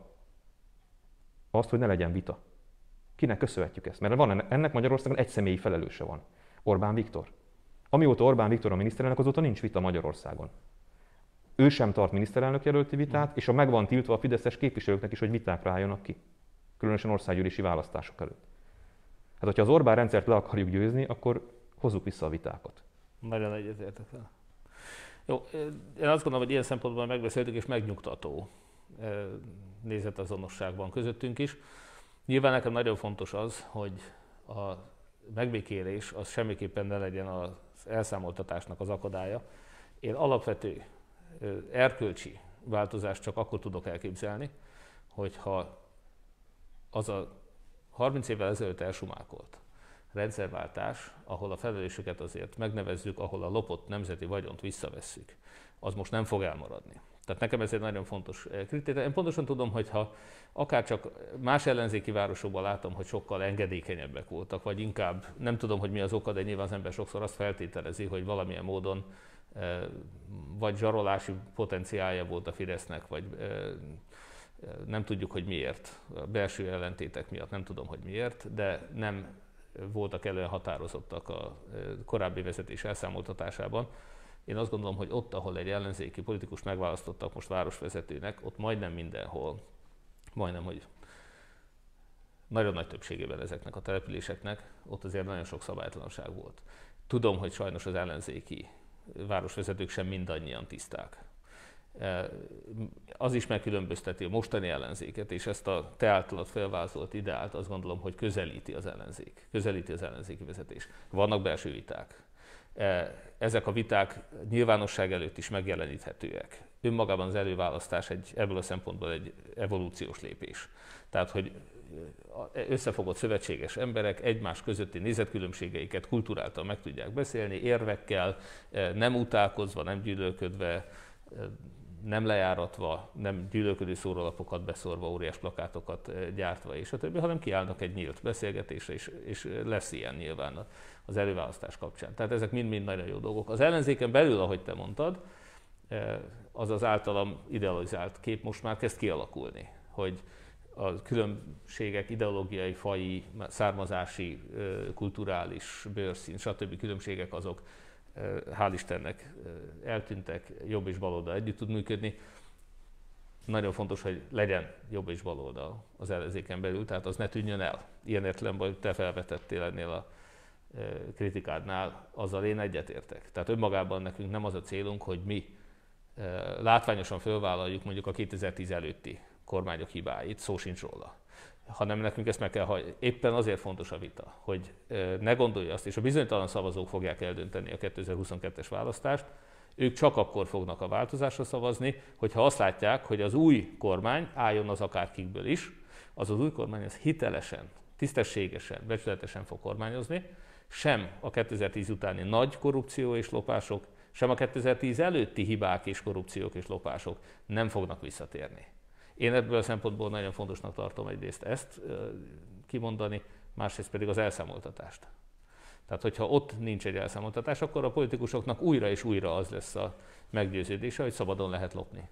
Speaker 2: azt, hogy ne legyen vita. Kinek köszönhetjük ezt? Mert van ennek Magyarországon egy személyi felelőse van. Orbán Viktor. Amióta Orbán Viktor a miniszterelnök, azóta nincs vita Magyarországon ő sem tart miniszterelnök jelölti vitát, és a meg van tiltva a fideszes képviselőknek is, hogy vitákra álljanak ki. Különösen országgyűlési választások előtt. Hát, hogyha az Orbán rendszert le akarjuk győzni, akkor hozzuk vissza a vitákat.
Speaker 1: Nagyon egyetértek fel. Jó, én azt gondolom, hogy ilyen szempontból megbeszéltük, és megnyugtató eh, nézetazonosságban közöttünk is. Nyilván nekem nagyon fontos az, hogy a megbékélés az semmiképpen ne legyen az elszámoltatásnak az akadálya. Én alapvető erkölcsi változást csak akkor tudok elképzelni, hogyha az a 30 évvel ezelőtt elsumákolt rendszerváltás, ahol a felelősöket azért megnevezzük, ahol a lopott nemzeti vagyont visszavesszük, az most nem fog elmaradni. Tehát nekem ez egy nagyon fontos kritéria. Én pontosan tudom, hogy ha akár csak más ellenzéki városokban látom, hogy sokkal engedékenyebbek voltak, vagy inkább nem tudom, hogy mi az oka, de nyilván az ember sokszor azt feltételezi, hogy valamilyen módon vagy zsarolási potenciálja volt a Fidesznek, vagy nem tudjuk, hogy miért, a belső ellentétek miatt nem tudom, hogy miért, de nem voltak elően határozottak a korábbi vezetés elszámoltatásában. Én azt gondolom, hogy ott, ahol egy ellenzéki politikus megválasztottak most városvezetőnek, ott majdnem mindenhol, majdnem, hogy nagyon nagy többségében ezeknek a településeknek, ott azért nagyon sok szabálytalanság volt. Tudom, hogy sajnos az ellenzéki városvezetők sem mindannyian tiszták. Az is megkülönbözteti a mostani ellenzéket, és ezt a te általad felvázolt ideált azt gondolom, hogy közelíti az ellenzék, közelíti az ellenzéki vezetés. Vannak belső viták. Ezek a viták nyilvánosság előtt is megjeleníthetőek. Önmagában az előválasztás egy, ebből a szempontból egy evolúciós lépés. Tehát, hogy összefogott szövetséges emberek egymás közötti nézetkülönbségeiket kulturáltan meg tudják beszélni, érvekkel, nem utálkozva, nem gyűlölködve, nem lejáratva, nem gyűlölködő szórólapokat beszorva, óriás plakátokat gyártva és a többi, hanem kiállnak egy nyílt beszélgetésre, és, és lesz ilyen nyilván az előválasztás kapcsán. Tehát ezek mind-mind nagyon jó dolgok. Az ellenzéken belül, ahogy te mondtad, az az általam idealizált kép most már kezd kialakulni, hogy a különbségek ideológiai, fai, származási, kulturális, bőrszín, stb. különbségek azok hál' Istennek eltűntek, jobb és baloldal együtt tud működni. Nagyon fontos, hogy legyen jobb és baloldal az ellenzéken belül, tehát az ne tűnjön el. Ilyen értelemben, hogy te felvetettél ennél a kritikádnál, azzal én egyetértek. Tehát önmagában nekünk nem az a célunk, hogy mi látványosan fölvállaljuk mondjuk a 2010 előtti kormányok hibáit, szó sincs róla. Hanem nekünk ezt meg kell hagyni. Éppen azért fontos a vita, hogy ne gondolja azt, és a bizonytalan szavazók fogják eldönteni a 2022-es választást, ők csak akkor fognak a változásra szavazni, hogyha azt látják, hogy az új kormány, álljon az akárkikből is, az az új kormány az hitelesen, tisztességesen, becsületesen fog kormányozni, sem a 2010 utáni nagy korrupció és lopások, sem a 2010 előtti hibák és korrupciók és lopások nem fognak visszatérni. Én ebből a szempontból nagyon fontosnak tartom egyrészt ezt kimondani, másrészt pedig az elszámoltatást. Tehát, hogyha ott nincs egy elszámoltatás, akkor a politikusoknak újra és újra az lesz a meggyőződése, hogy szabadon lehet lopni.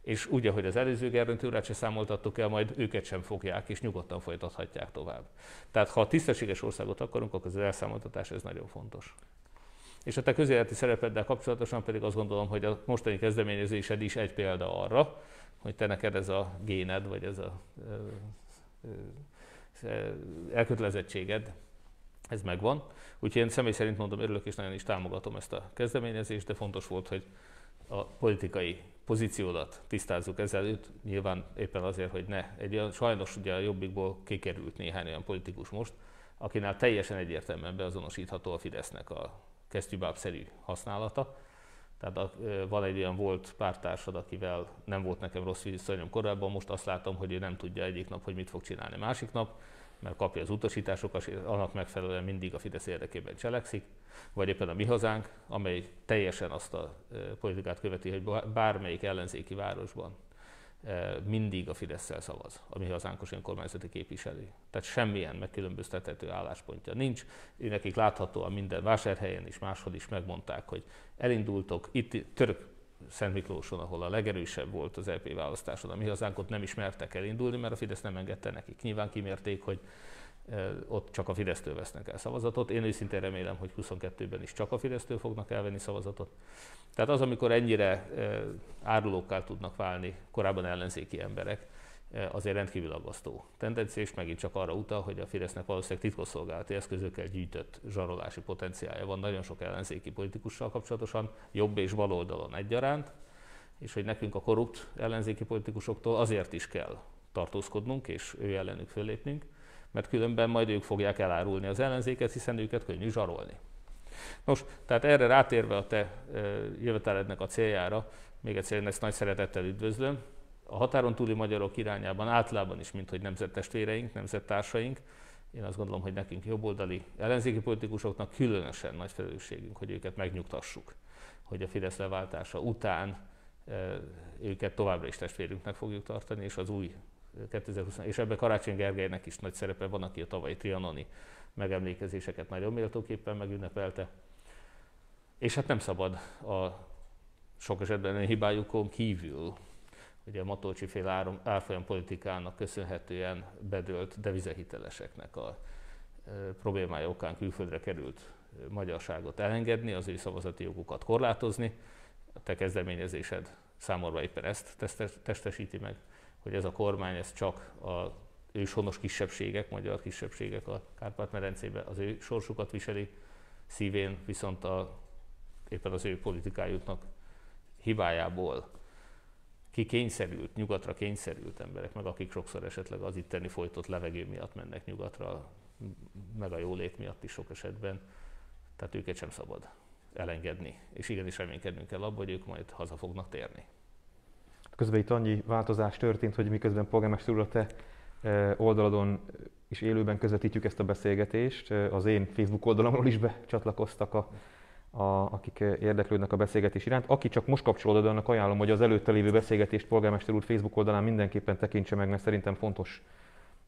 Speaker 1: És úgy, ahogy az előző germentúrát se számoltattuk el, majd őket sem fogják, és nyugodtan folytathatják tovább. Tehát ha tisztességes országot akarunk, akkor az elszámoltatás ez nagyon fontos. És a te közéleti szerepeddel kapcsolatosan pedig azt gondolom, hogy a mostani kezdeményezésed is egy példa arra, hogy te neked ez a géned, vagy ez a elkötelezettséged, ez megvan. Úgyhogy én személy szerint mondom, örülök és nagyon is támogatom ezt a kezdeményezést, de fontos volt, hogy a politikai pozíciódat tisztázzuk ezelőtt, nyilván éppen azért, hogy ne, egy olyan, sajnos ugye a Jobbikból kikerült néhány olyan politikus most, akinál teljesen egyértelműen beazonosítható a Fidesznek a kesztyűbábszerű használata, tehát a, van egy olyan volt pártársad, akivel nem volt nekem rossz viszonyom korábban, most azt látom, hogy ő nem tudja egyik nap, hogy mit fog csinálni másik nap, mert kapja az utasításokat, és annak megfelelően mindig a Fidesz érdekében cselekszik, vagy éppen a mi hazánk, amely teljesen azt a politikát követi, hogy bármelyik ellenzéki városban mindig a fidesz szavaz, a mi hazánkos önkormányzati képviselő. Tehát semmilyen megkülönböztethető álláspontja nincs. Nekik láthatóan minden vásárhelyen is, máshol is megmondták, hogy elindultok, itt török Szent Miklóson, ahol a legerősebb volt az LP e választáson, a mi hazánkot nem ismertek elindulni, mert a Fidesz nem engedte nekik. Nyilván kimérték, hogy ott csak a Fidesztől vesznek el szavazatot. Én őszintén remélem, hogy 22-ben is csak a Fidesztől fognak elvenni szavazatot. Tehát az, amikor ennyire árulókkal tudnak válni korábban ellenzéki emberek, azért rendkívül aggasztó tendencia, és megint csak arra utal, hogy a Fidesznek valószínűleg titkosszolgálati eszközökkel gyűjtött zsarolási potenciálja van nagyon sok ellenzéki politikussal kapcsolatosan, jobb és bal oldalon egyaránt, és hogy nekünk a korrupt ellenzéki politikusoktól azért is kell tartózkodnunk, és ő ellenük fölépnünk, mert különben majd ők fogják elárulni az ellenzéket, hiszen őket könnyű zsarolni. Nos, tehát erre rátérve a te jövetelednek a céljára, még egyszer én ezt nagy szeretettel üdvözlöm. A határon túli magyarok irányában általában is, mint hogy nemzettestvéreink, nemzettársaink, én azt gondolom, hogy nekünk jobboldali ellenzéki politikusoknak különösen nagy felelősségünk, hogy őket megnyugtassuk, hogy a Fidesz leváltása után őket továbbra is testvérünknek fogjuk tartani, és az új 2020, és ebben Karácsony Gergelynek is nagy szerepe van, aki a tavalyi trianoni megemlékezéseket nagyon méltóképpen megünnepelte. És hát nem szabad a sok esetben hibájukon kívül, ugye a Matolcsi fél árfolyam politikának köszönhetően bedölt devizahiteleseknek a problémája okán külföldre került magyarságot elengedni, az ő szavazati jogukat korlátozni. A te kezdeményezésed számomra éppen ezt testesíti meg hogy ez a kormány ez csak a őshonos kisebbségek, magyar kisebbségek a Kárpát-medencében az ő sorsukat viseli, szívén viszont a, éppen az ő politikájuknak hibájából kikényszerült, nyugatra kényszerült emberek, meg akik sokszor esetleg az itteni folytott levegő miatt mennek nyugatra, meg a jólét miatt is sok esetben, tehát őket sem szabad elengedni. És igenis reménykednünk kell abban, hogy ők majd haza fognak térni.
Speaker 2: Közben itt annyi változás történt, hogy miközben polgármester úr a te e, oldaladon is élőben közvetítjük ezt a beszélgetést, e, az én Facebook oldalamról is becsatlakoztak a a, akik érdeklődnek a beszélgetés iránt. Aki csak most kapcsolódott, annak ajánlom, hogy az előtte lévő beszélgetést polgármester úr Facebook oldalán mindenképpen tekintse meg, mert szerintem fontos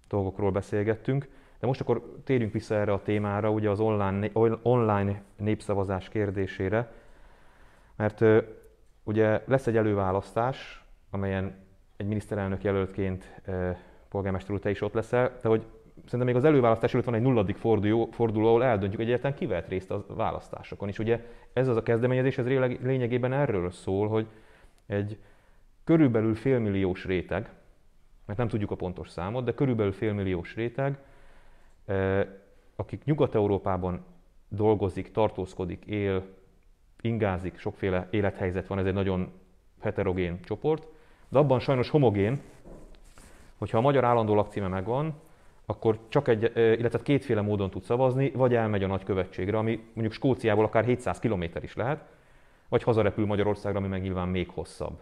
Speaker 2: dolgokról beszélgettünk. De most akkor térjünk vissza erre a témára, ugye az online, online népszavazás kérdésére, mert ugye lesz egy előválasztás, amelyen egy miniszterelnök jelöltként polgármester te is ott leszel, de hogy szerintem még az előválasztás előtt van egy nulladik forduló, forduló ahol eldöntjük, hogy egyáltalán ki vett részt a választásokon. És ugye ez az a kezdeményezés, ez lényegében erről szól, hogy egy körülbelül félmilliós réteg, mert nem tudjuk a pontos számot, de körülbelül félmilliós réteg, akik Nyugat-Európában dolgozik, tartózkodik, él, ingázik, sokféle élethelyzet van, ez egy nagyon heterogén csoport, de abban sajnos homogén, hogyha a magyar állandó lakcíme megvan, akkor csak egy, illetve kétféle módon tud szavazni, vagy elmegy a nagykövetségre, ami mondjuk Skóciából akár 700 km is lehet, vagy hazarepül Magyarországra, ami meg nyilván még hosszabb.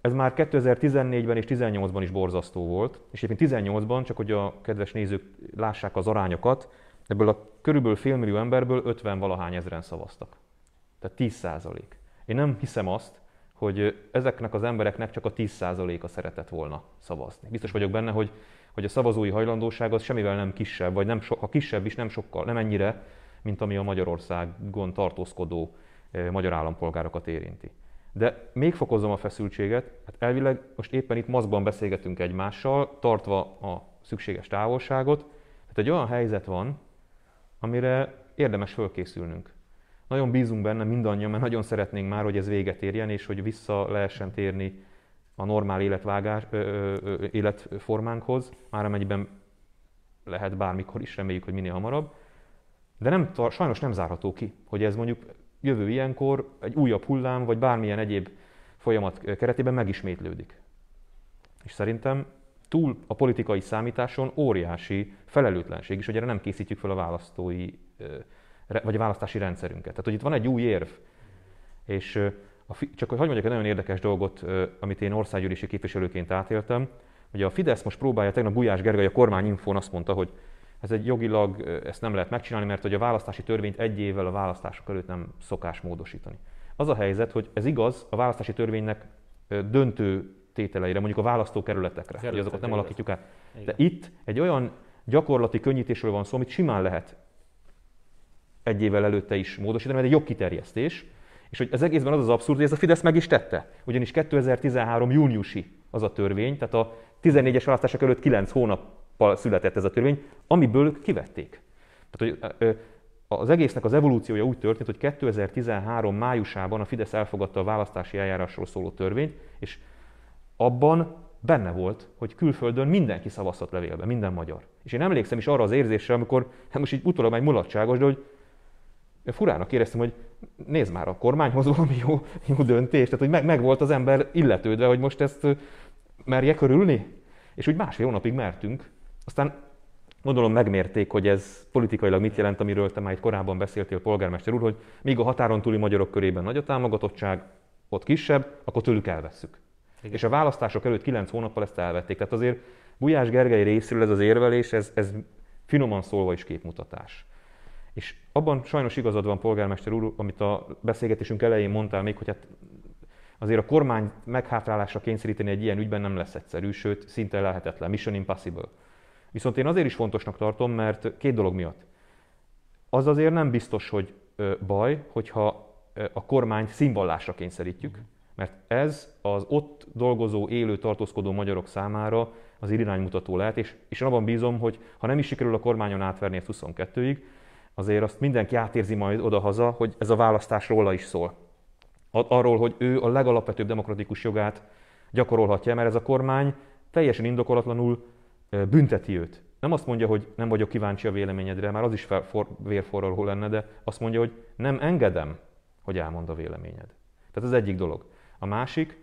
Speaker 2: Ez már 2014-ben és 2018-ban is borzasztó volt, és éppen 18-ban, csak hogy a kedves nézők lássák az arányokat, ebből a körülbelül félmillió emberből 50 valahány ezeren szavaztak. Tehát 10 százalék. Én nem hiszem azt, hogy ezeknek az embereknek csak a 10 százaléka szeretett volna szavazni. Biztos vagyok benne, hogy hogy a szavazói hajlandóság az semmivel nem kisebb, vagy nem so, ha kisebb is, nem sokkal, nem ennyire, mint ami a Magyarországon tartózkodó magyar állampolgárokat érinti. De még fokozom a feszültséget, hát elvileg most éppen itt maszkban beszélgetünk egymással, tartva a szükséges távolságot, tehát egy olyan helyzet van, amire érdemes fölkészülnünk. Nagyon bízunk benne mindannyian, mert nagyon szeretnénk már, hogy ez véget érjen, és hogy vissza lehessen térni a normál életvágás, ö, ö, életformánkhoz, már amennyiben lehet bármikor is, reméljük, hogy minél hamarabb. De nem, sajnos nem zárható ki, hogy ez mondjuk jövő ilyenkor egy újabb hullám, vagy bármilyen egyéb folyamat keretében megismétlődik. És szerintem túl a politikai számításon óriási felelőtlenség is, hogy erre nem készítjük fel a választói, vagy a választási rendszerünket. Tehát, hogy itt van egy új érv, és a, csak hogy mondjak egy nagyon érdekes dolgot, amit én országgyűlési képviselőként átéltem. Ugye a Fidesz most próbálja, tegnap Gulyás Gergely a kormányinfón azt mondta, hogy ez egy jogilag, ezt nem lehet megcsinálni, mert hogy a választási törvényt egy évvel a választások előtt nem szokás módosítani. Az a helyzet, hogy ez igaz a választási törvénynek döntő tételeire, mondjuk a választókerületekre, hogy azokat nem alakítjuk át. De itt egy olyan gyakorlati könnyítésről van szó, amit simán lehet egy évvel előtte is módosítani, mert egy jogkiterjesztés, és hogy az egészben az az abszurd, hogy ez a Fidesz meg is tette. Ugyanis 2013 júniusi az a törvény, tehát a 14-es választások előtt 9 hónappal született ez a törvény, amiből kivették. Tehát, hogy az egésznek az evolúciója úgy történt, hogy 2013 májusában a Fidesz elfogadta a választási eljárásról szóló törvényt, és abban benne volt, hogy külföldön mindenki szavazhat levélbe, minden magyar. És én emlékszem is arra az érzésre, amikor, hát most így utólag egy mulatságos, de hogy furának éreztem, hogy nézd már, a kormányhoz valami jó, jó döntés, tehát hogy meg, meg volt az ember illetődve, hogy most ezt merje körülni. És úgy másfél hónapig mertünk. Aztán gondolom megmérték, hogy ez politikailag mit jelent, amiről te már itt korábban beszéltél, polgármester úr, hogy míg a határon túli magyarok körében nagy a támogatottság, ott kisebb, akkor tőlük elvesszük. Igen. És a választások előtt kilenc hónappal ezt elvették. Tehát azért Gulyás Gergely részéről ez az érvelés, ez, ez finoman szólva is képmutatás. És abban sajnos igazad van, polgármester úr, amit a beszélgetésünk elején mondtál még, hogy hát azért a kormány meghátrálásra kényszeríteni egy ilyen ügyben nem lesz egyszerű, sőt, szinte lehetetlen, mission impossible. Viszont én azért is fontosnak tartom, mert két dolog miatt. Az azért nem biztos, hogy baj, hogyha a kormányt színvallásra kényszerítjük, mert ez az ott dolgozó, élő, tartózkodó magyarok számára az iránymutató lehet, és, és abban bízom, hogy ha nem is sikerül a kormányon átverni ezt 22-ig, azért azt mindenki átérzi majd odahaza, hogy ez a választás róla is szól. Arról, hogy ő a legalapvetőbb demokratikus jogát gyakorolhatja, mert ez a kormány teljesen indokolatlanul bünteti őt. Nem azt mondja, hogy nem vagyok kíváncsi a véleményedre, már az is for, vérforraló lenne, de azt mondja, hogy nem engedem, hogy elmond a véleményed. Tehát az egyik dolog. A másik,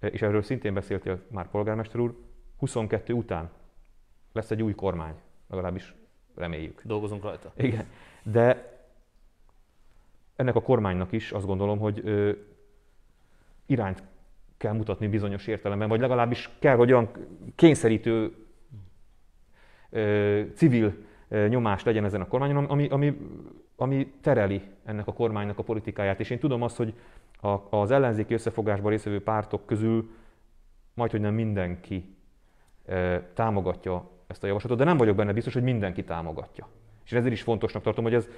Speaker 2: és erről szintén beszéltél már polgármester úr, 22 után lesz egy új kormány, legalábbis reméljük.
Speaker 1: Dolgozunk rajta.
Speaker 2: Igen, de ennek a kormánynak is azt gondolom, hogy ö, irányt kell mutatni bizonyos értelemben, vagy legalábbis kell, hogy olyan kényszerítő ö, civil ö, nyomás legyen ezen a kormányon, ami, ami, ami tereli ennek a kormánynak a politikáját. És én tudom azt, hogy a, az ellenzéki összefogásban részvevő pártok közül majd, hogy nem mindenki ö, támogatja ezt a javaslatot, de nem vagyok benne biztos, hogy mindenki támogatja. És ezért is fontosnak tartom, hogy ez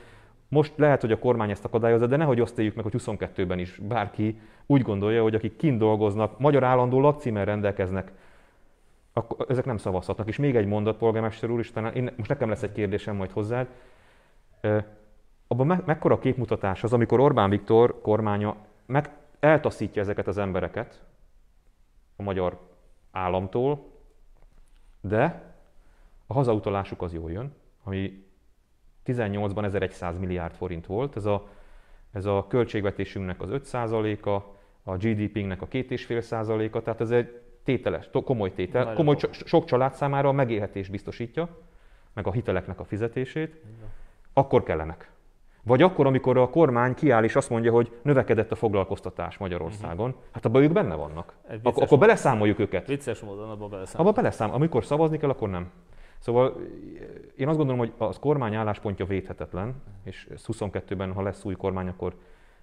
Speaker 2: most lehet, hogy a kormány ezt akadályozza, de nehogy azt éljük meg, hogy 22-ben is bárki úgy gondolja, hogy akik kint dolgoznak, magyar állandó lakcímmel rendelkeznek, akkor ezek nem szavazhatnak. És még egy mondat, polgármester úr, talán én, most nekem lesz egy kérdésem majd hozzád. Abban me, mekkora képmutatás az, amikor Orbán Viktor kormánya meg eltaszítja ezeket az embereket a magyar államtól, de a hazautalásuk az jól jön, ami 18-ban 1100 milliárd forint volt, ez a, ez a költségvetésünknek az 5%-a, a GDP-nek a 2,5%-a, tehát ez egy tételes, komoly tétel, komoly, sok család számára a megélhetés biztosítja, meg a hiteleknek a fizetését, akkor kellenek. Vagy akkor, amikor a kormány kiáll és azt mondja, hogy növekedett a foglalkoztatás Magyarországon, uh-huh. hát abban ők benne vannak. Ak- akkor beleszámoljuk őket.
Speaker 1: Vicces módon abban beleszámoljuk.
Speaker 2: Abban beleszámol. Amikor szavazni kell, akkor nem. Szóval én azt gondolom, hogy az kormány álláspontja védhetetlen, és 22-ben, ha lesz új kormány, akkor,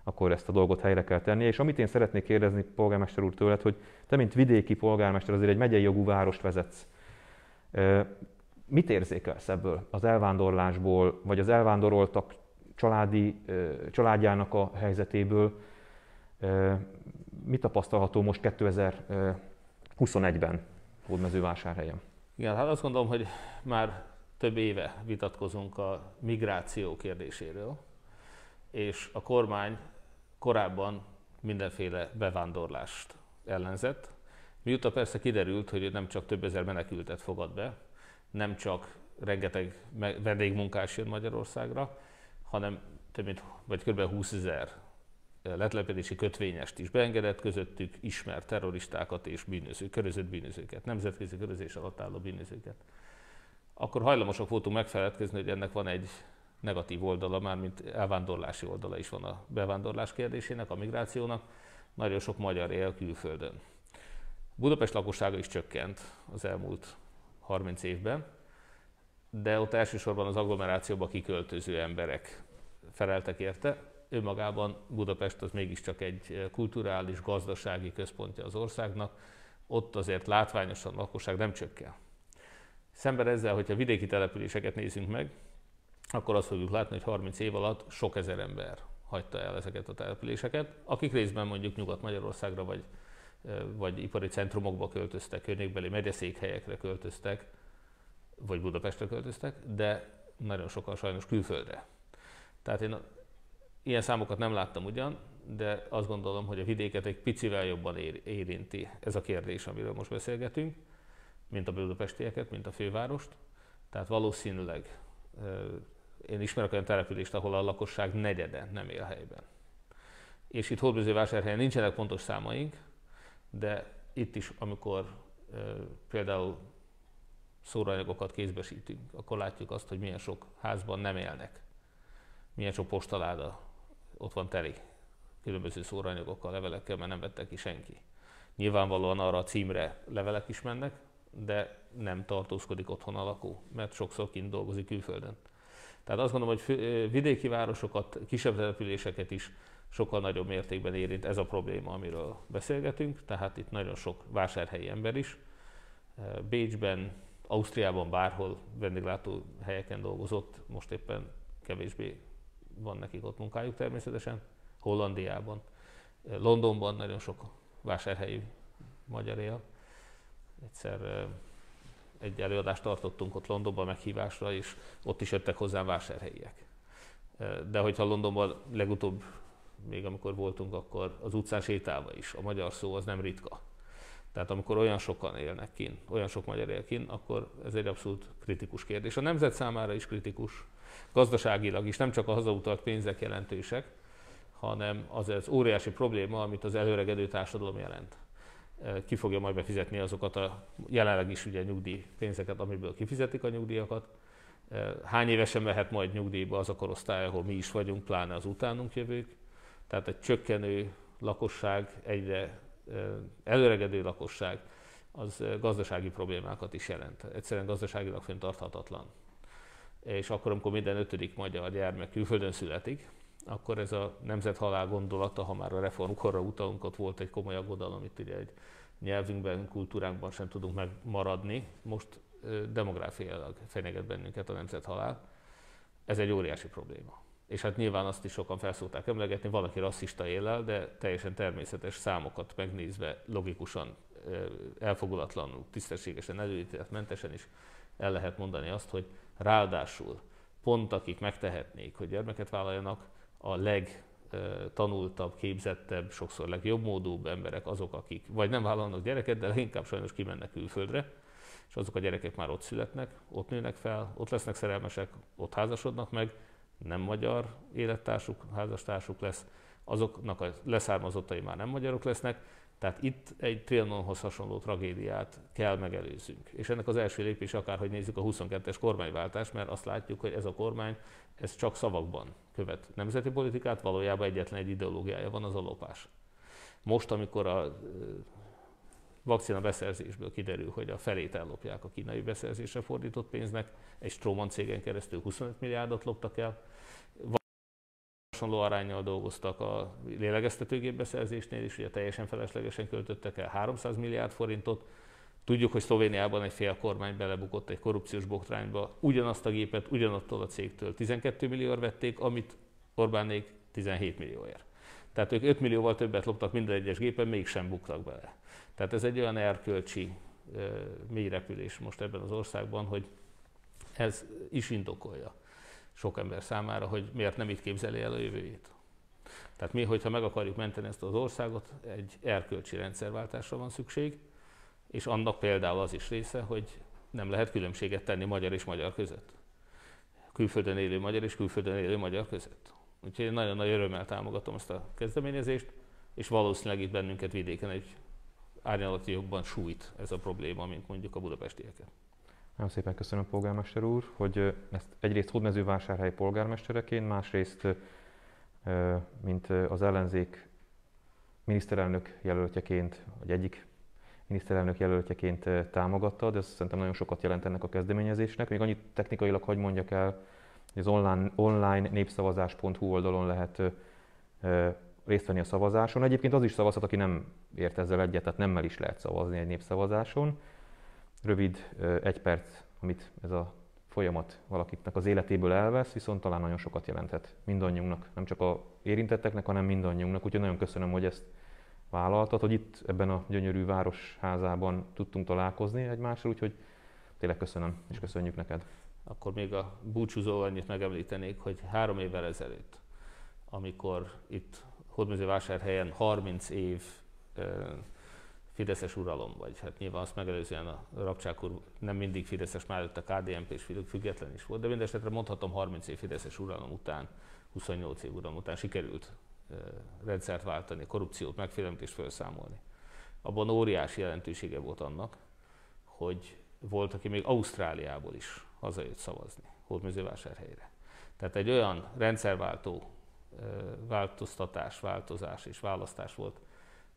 Speaker 2: akkor ezt a dolgot helyre kell tennie. És amit én szeretnék kérdezni polgármester úr tőled, hogy te, mint vidéki polgármester, azért egy megyei jogú várost vezetsz. Mit érzékelsz ebből az elvándorlásból, vagy az elvándoroltak családi, családjának a helyzetéből? Mi tapasztalható most 2021-ben Hódmezővásárhelyen?
Speaker 1: Igen, hát azt gondolom, hogy már több éve vitatkozunk a migráció kérdéséről, és a kormány korábban mindenféle bevándorlást ellenzett. Miután persze kiderült, hogy nem csak több ezer menekültet fogad be, nem csak rengeteg vendégmunkás jön Magyarországra, hanem több mint, vagy kb. 20 ezer letlepedési kötvényest is beengedett, közöttük ismert terroristákat és bűnözők, körözött bűnözőket, nemzetközi körözés alatt álló bűnözőket. Akkor hajlamosak voltunk megfeledkezni, hogy ennek van egy negatív oldala, már mint elvándorlási oldala is van a bevándorlás kérdésének, a migrációnak. Nagyon sok magyar él külföldön. Budapest lakossága is csökkent az elmúlt 30 évben, de ott elsősorban az agglomerációba kiköltöző emberek feleltek érte, önmagában Budapest az mégiscsak egy kulturális, gazdasági központja az országnak, ott azért látványosan a lakosság nem csökken. Szemben ezzel, hogyha vidéki településeket nézünk meg, akkor azt fogjuk látni, hogy 30 év alatt sok ezer ember hagyta el ezeket a településeket, akik részben mondjuk Nyugat-Magyarországra vagy, vagy ipari centrumokba költöztek, környékbeli megyeszékhelyekre költöztek, vagy Budapestre költöztek, de nagyon sokan sajnos külföldre. Tehát én Ilyen számokat nem láttam ugyan, de azt gondolom, hogy a vidéket egy picivel jobban érinti ez a kérdés, amiről most beszélgetünk, mint a budapestieket, mint a fővárost. Tehát valószínűleg én ismerek olyan települést, ahol a lakosság negyede nem él helyben. És itt Hódműzővásárhelyen nincsenek pontos számaink, de itt is, amikor például szóraanyagokat kézbesítünk, akkor látjuk azt, hogy milyen sok házban nem élnek, milyen sok postaláda ott van teli különböző szóranyagokkal, levelekkel, mert nem vettek ki senki. Nyilvánvalóan arra a címre levelek is mennek, de nem tartózkodik otthon a lakó, mert sokszor kint dolgozik külföldön. Tehát azt gondolom, hogy vidéki városokat, kisebb településeket is sokkal nagyobb mértékben érint ez a probléma, amiről beszélgetünk, tehát itt nagyon sok vásárhelyi ember is. Bécsben, Ausztriában bárhol vendéglátó helyeken dolgozott, most éppen kevésbé van nekik ott munkájuk természetesen, Hollandiában, Londonban nagyon sok vásárhelyi magyar él. Egyszer egy előadást tartottunk ott Londonban meghívásra, és ott is jöttek hozzám vásárhelyiek. De hogyha Londonban legutóbb, még amikor voltunk, akkor az utcán sétálva is, a magyar szó az nem ritka. Tehát amikor olyan sokan élnek kin, olyan sok magyar él kin, akkor ez egy abszolút kritikus kérdés. A nemzet számára is kritikus, gazdaságilag is nem csak a hazautalt pénzek jelentősek, hanem az az óriási probléma, amit az előregedő társadalom jelent. ki fogja majd befizetni azokat a jelenleg is ugye nyugdíjpénzeket, amiből kifizetik a nyugdíjakat. Hány évesen mehet majd nyugdíjba az a korosztály, ahol mi is vagyunk, pláne az utánunk jövők. Tehát egy csökkenő lakosság, egyre előregedő lakosság, az gazdasági problémákat is jelent. Egyszerűen gazdaságilag fenntarthatatlan. És akkor, amikor minden ötödik magyar gyermek külföldön születik, akkor ez a nemzethalál gondolata, ha már a reformkorra utalunk, ott volt egy komoly aggodalom, itt ugye egy nyelvünkben, kultúránkban sem tudunk megmaradni. Most demográfiailag fenyeget bennünket a nemzethalál. Ez egy óriási probléma. És hát nyilván azt is sokan felszólták emlegetni, valaki rasszista élel, de teljesen természetes számokat megnézve, logikusan, elfogulatlanul, tisztességesen, mentesen is el lehet mondani azt, hogy ráadásul pont akik megtehetnék, hogy gyermeket vállaljanak, a legtanultabb, képzettebb, sokszor legjobb módúbb emberek azok, akik vagy nem vállalnak gyereket, de leginkább sajnos kimennek külföldre, és azok a gyerekek már ott születnek, ott nőnek fel, ott lesznek szerelmesek, ott házasodnak meg, nem magyar élettársuk, házastársuk lesz, azoknak a leszármazottai már nem magyarok lesznek, tehát itt egy Trianonhoz hasonló tragédiát kell megelőzzünk. És ennek az első lépés akárhogy nézzük a 22-es kormányváltás, mert azt látjuk, hogy ez a kormány ez csak szavakban követ nemzeti politikát, valójában egyetlen egy ideológiája van, az a. Most, amikor a vakcina beszerzésből kiderül, hogy a felét ellopják a kínai beszerzésre fordított pénznek, egy Stroman cégen keresztül 25 milliárdot loptak el, hasonló arányjal dolgoztak a lélegeztetőgép beszerzésnél is, ugye teljesen feleslegesen költöttek el 300 milliárd forintot. Tudjuk, hogy Szlovéniában egy fél kormány belebukott egy korrupciós bokrányba. Ugyanazt a gépet ugyanattól a cégtől 12 millióra vették, amit Orbánék 17 millióért. Tehát ők 5 millióval többet loptak minden egyes gépen, mégsem buktak bele. Tehát ez egy olyan erkölcsi mély repülés most ebben az országban, hogy ez is indokolja sok ember számára, hogy miért nem itt képzeli el a jövőjét. Tehát mi, hogyha meg akarjuk menteni ezt az országot, egy erkölcsi rendszerváltásra van szükség, és annak például az is része, hogy nem lehet különbséget tenni magyar és magyar között. Külföldön élő magyar és külföldön élő magyar között. Úgyhogy én nagyon nagy örömmel támogatom ezt a kezdeményezést, és valószínűleg itt bennünket vidéken egy árnyalati jogban sújt ez a probléma, mint mondjuk a budapestieket.
Speaker 2: Nagyon szépen köszönöm, polgármester úr, hogy ezt egyrészt Hódmezővásárhely polgármestereként, másrészt, mint az ellenzék miniszterelnök jelöltjeként, vagy egyik miniszterelnök jelöltjeként támogatta, de ez szerintem nagyon sokat jelent ennek a kezdeményezésnek. Még annyit technikailag hogy mondjak el, hogy az online, online népszavazás.hu oldalon lehet részt venni a szavazáson. Egyébként az is szavazhat, aki nem ért ezzel egyet, tehát nemmel is lehet szavazni egy népszavazáson rövid egy perc, amit ez a folyamat valakiknek az életéből elvesz, viszont talán nagyon sokat jelenthet mindannyiunknak, nem csak a érintetteknek, hanem mindannyiunknak. Úgyhogy nagyon köszönöm, hogy ezt vállaltad, hogy itt ebben a gyönyörű városházában tudtunk találkozni egymással, úgyhogy tényleg köszönöm, és köszönjük neked.
Speaker 1: Akkor még a búcsúzó annyit megemlítenék, hogy három évvel ezelőtt, amikor itt Hódmezővásárhelyen 30 év fideszes uralom, vagy hát nyilván azt megelőzően a Rabcsák úr nem mindig fideszes, már a KDNP és független is volt, de mindesetre mondhatom 30 év fideszes uralom után, 28 év uralom után sikerült rendszert váltani, korrupciót megfélemlítést felszámolni. Abban óriási jelentősége volt annak, hogy volt, aki még Ausztráliából is hazajött szavazni, Hódmezővásárhelyre. Tehát egy olyan rendszerváltó változtatás, változás és választás volt,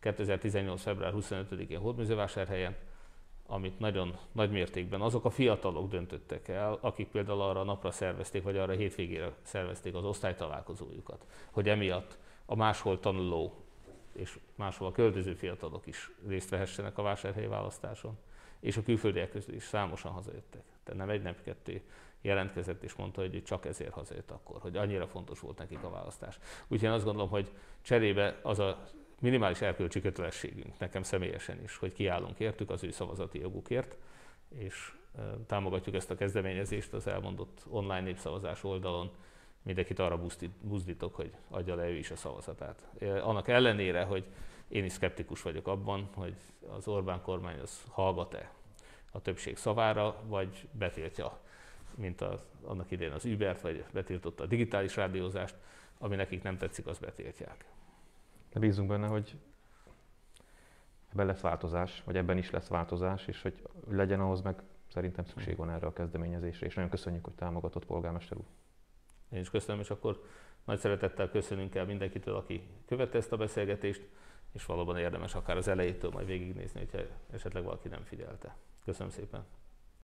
Speaker 1: 2018. február 25-én Hódműzővásárhelyen, amit nagyon nagy mértékben azok a fiatalok döntöttek el, akik például arra a napra szervezték, vagy arra a hétvégére szervezték az osztálytalálkozójukat, hogy emiatt a máshol tanuló és máshol a költöző fiatalok is részt vehessenek a vásárhelyi választáson, és a külföldiek közül is számosan hazajöttek. Tehát nem egy, nem kettő jelentkezett és mondta, hogy csak ezért hazajött akkor, hogy annyira fontos volt nekik a választás. Úgyhogy én azt gondolom, hogy cserébe az a minimális erkölcsi kötelességünk nekem személyesen is, hogy kiállunk értük az ő szavazati jogukért, és támogatjuk ezt a kezdeményezést az elmondott online népszavazás oldalon. Mindenkit arra buzdítok, hogy adja le ő is a szavazatát. Annak ellenére, hogy én is szkeptikus vagyok abban, hogy az Orbán kormány az hallgat-e a többség szavára, vagy betiltja, mint a, annak idén az Ubert, vagy betiltotta a digitális rádiózást, ami nekik nem tetszik, az betiltják
Speaker 2: de bízunk benne, hogy ebben lesz változás, vagy ebben is lesz változás, és hogy legyen ahhoz meg szerintem szükség van erre a kezdeményezésre, és nagyon köszönjük, hogy támogatott polgármester úr.
Speaker 1: Én is köszönöm, és akkor nagy szeretettel köszönünk el mindenkitől, aki követte ezt a beszélgetést, és valóban érdemes akár az elejétől majd végignézni, hogyha esetleg valaki nem figyelte. Köszönöm szépen!